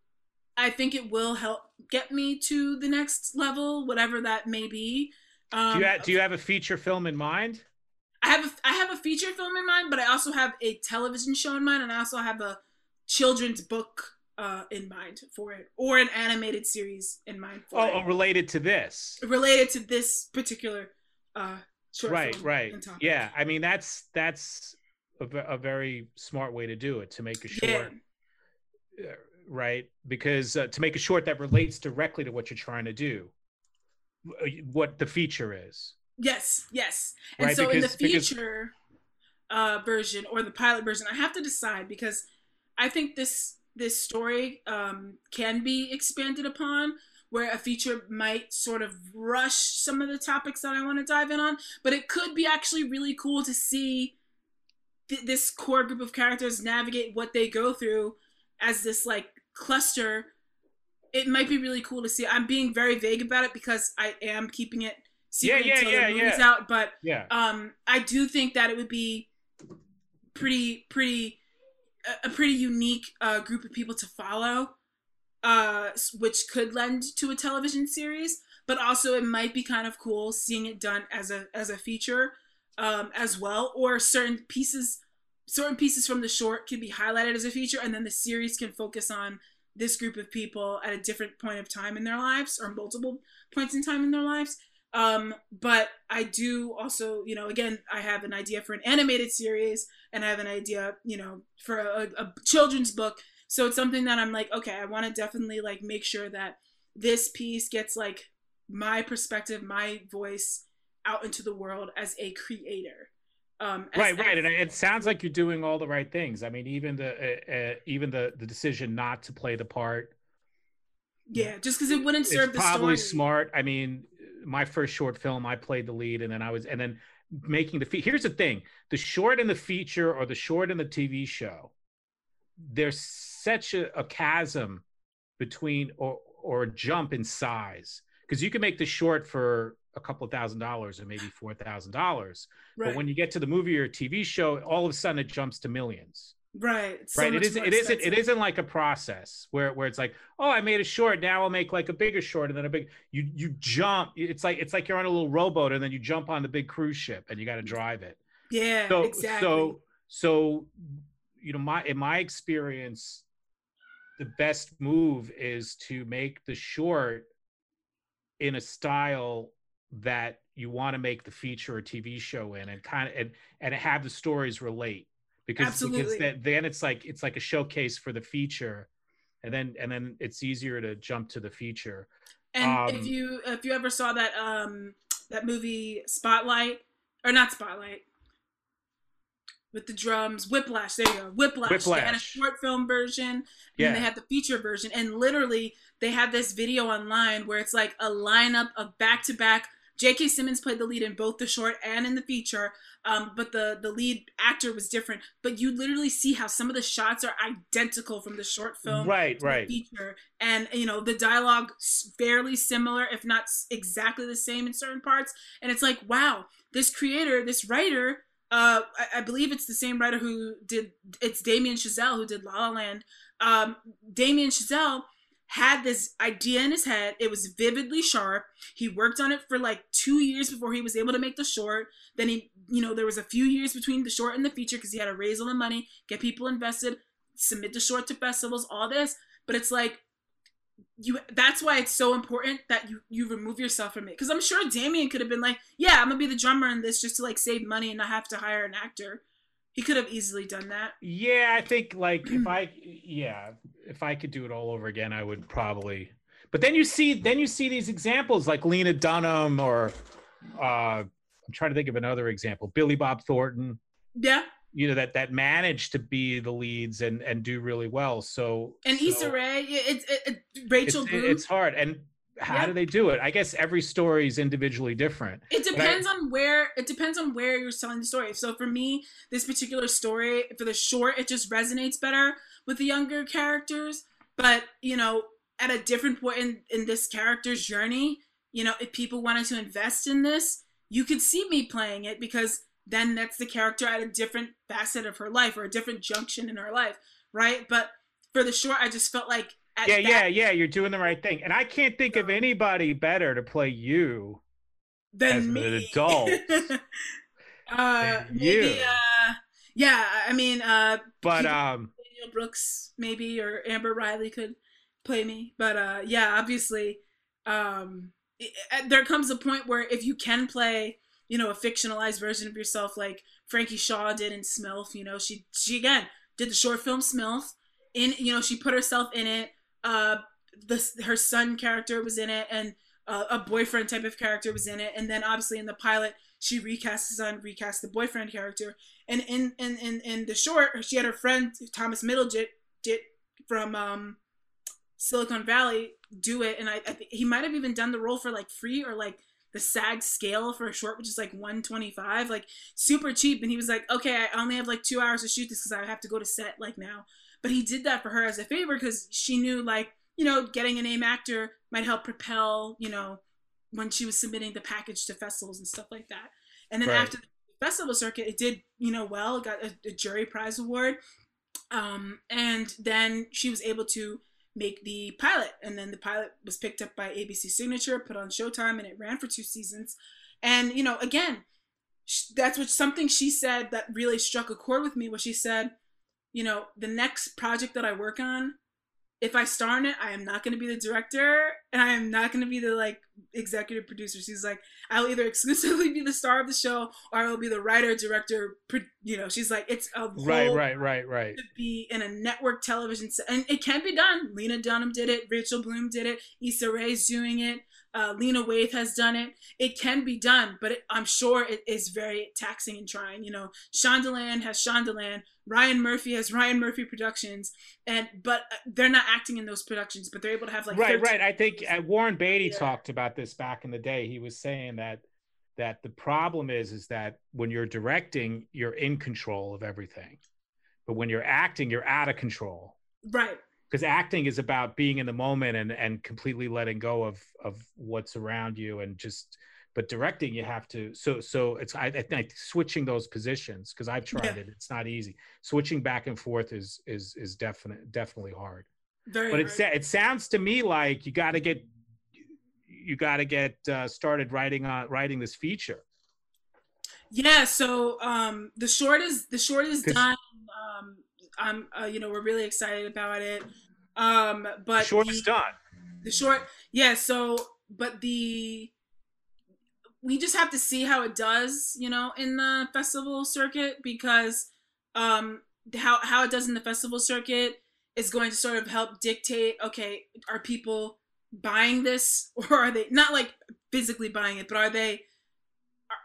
I think it will help get me to the next level, whatever that may be. Um, do you have, do you have a feature film in mind? I have a, I have a feature film in mind, but I also have a television show in mind, and I also have a children's book uh, in mind for it, or an animated series in mind for Oh, it, oh, related to this. related to this particular uh, short right film right. yeah i mean that's that's a, a very smart way to do it to make a short uh, right? Because uh, to make a short that relates directly to what you're trying to do what the feature is Yes, yes. And Right, so in the because- because- feature uh, version or the pilot version, I have to decide because I think this this story um, can be expanded upon, where a feature might sort of rush some of the topics that I want to dive in on, but it could be actually really cool to see th- this core group of characters navigate what they go through as this like cluster. It might be really cool to see. I'm being very vague about it because I am keeping it secret yeah, until yeah, the movie's yeah. out, but yeah um, I do think that it would be pretty, pretty, a, a pretty unique uh, group of people to follow, uh, which could lend to a television series. But also, it might be kind of cool seeing it done as a as a feature um, as well, or certain pieces, certain pieces from the short can be highlighted as a feature, and then the series can focus on this group of people at a different point of time in their lives, or multiple points in time in their lives. Um, but I do also, you know, again, I have an idea for an animated series and I have an idea, you know, for a, a children's book. So it's something that I'm like, okay, I want to definitely like make sure that this piece gets like my perspective, my voice out into the world as a creator. Um, as- right right as- and it sounds like you're doing all the right things i mean even the uh, uh, even the the decision not to play the part yeah, just because it wouldn't serve the probably story. smart. I mean, my first short film, I played the lead, and then I was, and then making the. Fe- Here's the thing: the short and the feature, or the short and the TV show, there's such a, a chasm between, or or a jump in size, because you can make the short for a couple thousand dollars or maybe four thousand dollars, Right, but when you get to the movie or TV show, all of a sudden it jumps to millions. Right, so right? It much is more it isn't it isn't like a process where where it's like oh i made a short now i'll make like a bigger short and then a big you you jump it's like it's like you're on a little rowboat and then you jump on the big cruise ship and you got to drive it. Yeah, so exactly. so so you know my in my experience the best move is to make the short in a style that you want to make the feature or tv show in and kind of and, and have the stories relate because, because Absolutely. then, then it's like it's like a showcase for the feature and then and then it's easier to jump to the feature And Um, if you if you ever saw that um that movie Spotlight or not Spotlight with the drums, Whiplash. There you go, Whiplash. They had a short film version, and Yeah. they had the feature version, and literally they had this video online where it's like a lineup of back to back. J.K. Simmons played the lead in both the short and in the feature, um, but the the lead actor was different. But you literally see how some of the shots are identical from the short film right to the right feature and you know the dialogue fairly similar if not exactly the same in certain parts and it's like wow this creator this writer uh I, I believe it's the same writer who did it's damien chazelle who did la la land um damien chazelle had this idea in his head. It was vividly sharp. He worked on it for like two years before he was able to make the short. Then he you know there was a few years between the short and the feature because he had to raise all the money get people invested submit the short to festivals all this. But it's like you that's why it's so important that you you remove yourself from it. Because i'm sure damien could have been like yeah i'm gonna be the drummer in this just to like save money and not have to hire an actor he could have easily done that Yeah, I think like if I yeah, if I could do it all over again, I would probably. But then you see then you see these examples like Lena Dunham or uh I'm trying to think of another example, Billy Bob Thornton, yeah you know that that managed to be the leads and and do really well. So and so Issa Rae, it's it, it, Rachel it's, it's hard and how Yeah. do they do it? I guess every story is individually different. It But I- depends on where it depends on where you're telling the story. So for me, this particular story for the short, it just resonates better with the younger characters. But you know, at a different point in, in this character's journey, you know, if people wanted to invest in this, you could see me playing it because then that's the character at a different facet of her life or a different junction in her life, right? But for the short, I just felt like Yeah, that yeah, yeah, you're doing the right thing. And I can't think of anybody better to play you than As me. an adult. uh, maybe. you. Uh, yeah, I mean, uh, but um, Danielle Brooks maybe or Amber Riley could play me. But uh, yeah, obviously, um, it, it- there comes a point where if you can play, you know, a fictionalized version of yourself, like Frankie Shaw did in Smilf, you know, she she again did the short film Smilf. In you know, she put herself in it. Uh, the her son character was in it, and uh, a boyfriend type of character was in it, and then obviously in the pilot she recast the son, recast the boyfriend character, and in in in, in the short she had her friend Thomas Middledit did from um Silicon Valley do it, and I, I think he might have even done the role for like free or like the SAG scale for a short, which is like 125, like super cheap. And he was like, okay, I only have like two hours to shoot this because I have to go to set like now. But he did that for her as a favor because she knew like you know getting a name actor might help propel you know when she was submitting the package to festivals and stuff like that. And then Right. after the festival circuit, it did you know well, got a, a jury prize award, um, and then she was able to make the pilot, and then the pilot was picked up by ABC Signature, put on Showtime, and it ran for two seasons. And you know, again, that's what something she said that really struck a chord with me. Was she said, you know, the next project that I work on, if I star in it, I am not going to be the director, and I am not going to be the like executive producer. She's like, I'll either exclusively be the star of the show, or I will be the writer, director. Pro- you know, she's like, it's a right, right, right, right. to be in a network television set. And it can be done. Lena Dunham did it. Rachel Bloom did it. Issa Rae's doing it. Uh, Lena Waithe has done it. It can be done, but it, I'm sure it is very taxing and trying. You know, Shondaland has Shondaland. Ryan Murphy has Ryan Murphy Productions, and but uh, they're not acting in those productions, but they're able to have like right, 13 right. I think uh, Warren Beatty Yeah. talked about this back in the day. He was saying that that the problem is is that when you're directing, you're in control of everything, but when you're acting, you're out of control. right. Because acting is about being in the moment and and completely letting go of of what's around you and just. But directing, you have to. So so it's I, I think switching those positions because I've tried Yeah. it. It's not easy. Switching back and forth is is is definite definitely hard Very. but it hard. sa- it sounds to me like you got to get you got to get uh, started writing on writing this feature. Yeah, so um, the short is the short is done. Um, I'm uh, you know we're really excited about it. Um, but Short the, is done. the short, yeah. So, but the we just have to see how it does, you know, in the festival circuit because um, how how it does in the festival circuit is going to sort of help dictate. Okay, are people buying this or are they not like physically buying it, but are they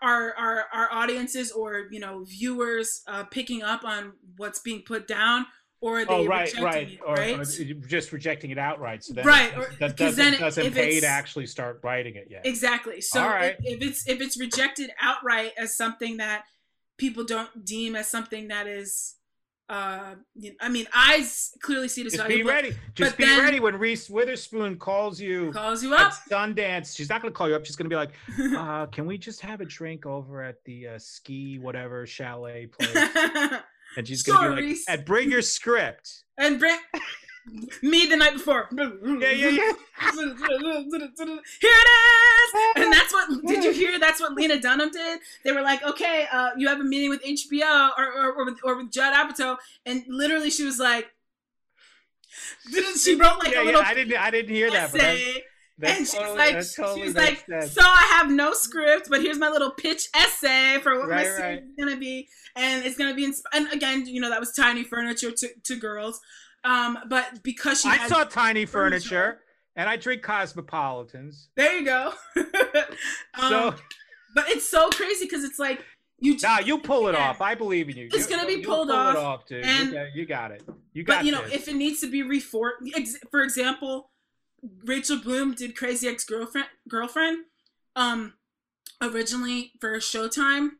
are our our audiences or you know viewers uh, picking up on what's being put down or are they Oh right, rejecting right, it, or, right? or just rejecting it outright. So then Right, or- that doesn't, then doesn't pay to actually start writing it yet. Exactly. So right. if, if it's if it's rejected outright as something that people don't deem as something that is, uh, I mean, I clearly see this Just be ready. Just be ready when Reese Witherspoon calls you Calls you up. Sundance. She's not going to call you up. She's going to be like, uh, "Can we just have a drink over at the uh, ski whatever chalet place?" And she's going to be like. "And bring your script." and bring me the night before. Yeah, yeah, yeah. Here it is, and that's what. Did you hear? That's what Lena Dunham did. They were like, "Okay, uh, you have a meeting with HBO or or, or, with, or with Judd Apatow," and literally she was like, she wrote like yeah, a yeah. little I didn't. I didn't hear that. But that, essay. that and she's totally, like, that totally she was makes like, sense. so I have no script, but here's my little pitch essay for what my Right, series right. is gonna be, and it's gonna be. Insp- and again, you know, that was tiny furniture to, to girls, um, but because she, I saw tiny furniture. furniture, and I drink cosmopolitans. there you go. um, So but it's so crazy because it's like you. nah, you pull it yeah. off. I believe in you. It's You- gonna be pulled pull off, off dude. and- you, got, you got it. You got but you know, this. if it needs to be reformed, ex- for example, Rachel Bloom did Crazy Ex Girlfriend, girlfriend, um, originally for Showtime.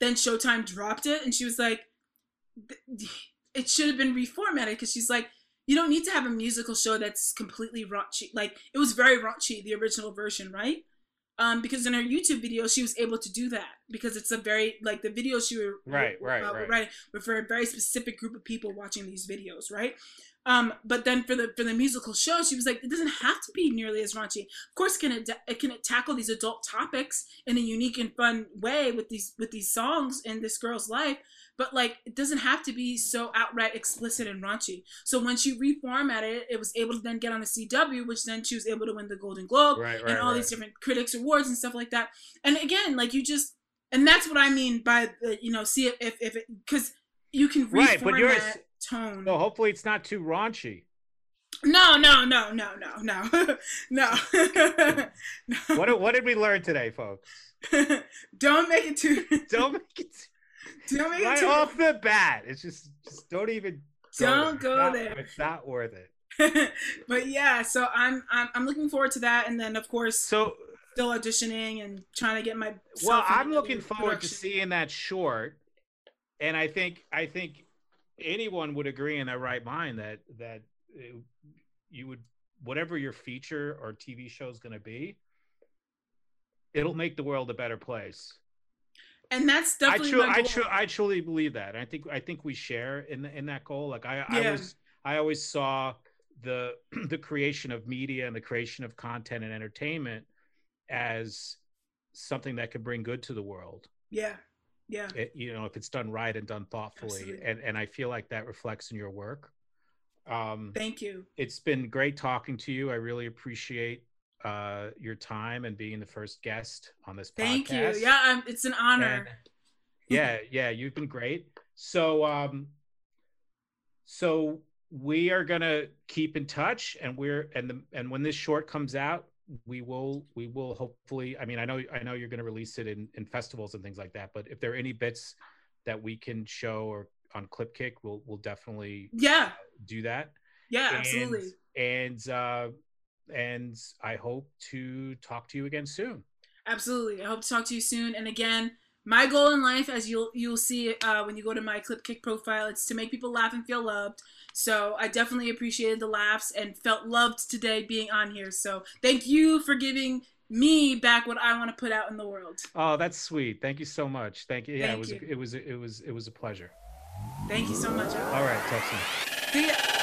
Then Showtime dropped it, and she was like, "Th- "It should have been reformatted." Because she's like, "You don't need to have a musical show that's completely raunchy. Like it was very raunchy, the original version, right?" um, because in her YouTube video she was able to do that because it's a very like the videos she were right, right, uh, right. writing were for a very specific group of people watching these videos, right? Um, but then for the for the musical show, she was like, it doesn't have to be nearly as raunchy. Of course, can it, it can it tackle these adult topics in a unique and fun way with these with these songs in this girl's life, but like it doesn't have to be so outright explicit and raunchy. So when she reformatted it, it was able to then get on the CW, which then she was able to win the Golden Globe Right, right, and all right. these different critics awards and stuff like that. And again, like you just and that's what I mean by the, you know see if if, it because you can reformat Right, but yours- tone. No, hopefully it's not too raunchy. No, no, no, no, no, no, no. What did- what did we learn today, folks? don't make it too. Don't make it Don't make it right off the bat. It's just just don't even Don't there. go It's there. It's not worth it. but yeah, so I'm, I'm I'm looking forward to that, and then of course So still auditioning and trying to get my. well, I'm looking forward to seeing that short, and I think I think anyone would agree in their right mind that that uh, you would whatever your feature or TV show is going to be, it'll make the world a better place. And that's I definitely truly, my I, tru- I truly believe that. I think I think we share in in that goal. Like I, I was I always saw the the creation of media and the creation of content and entertainment as something that could bring good to the world. yeah, yeah, It, you know, if it's done right and done thoughtfully, Absolutely. and and I feel like that reflects in your work. Um, thank you. it's been great talking to you. I really appreciate uh your time and being the first guest on this Thank podcast. you. Yeah, um, it's an honor. And- yeah, yeah, you've been great. So um so we are gonna keep in touch and we're and the and when this short comes out, we will we will hopefully I mean I know I know you're gonna release it in, in festivals and things like that, but if there are any bits that we can show or on Clip Kick, we'll we'll definitely Yeah, do that. yeah, And- absolutely. And uh and I hope to talk to you again soon. Absolutely. I hope to talk to you soon. And again, my goal in life, as you'll you'll see uh, when you go to my Clip Kick profile, it's to make people laugh and feel loved. So I definitely appreciated the laughs and felt loved today being on here. So thank you for giving me back what I want to put out in the world. Oh, that's sweet. Thank you so much. Thank you. Yeah, it was you. it was it was it was a pleasure. Thank you so much. Alex. All right, talk soon. See ya.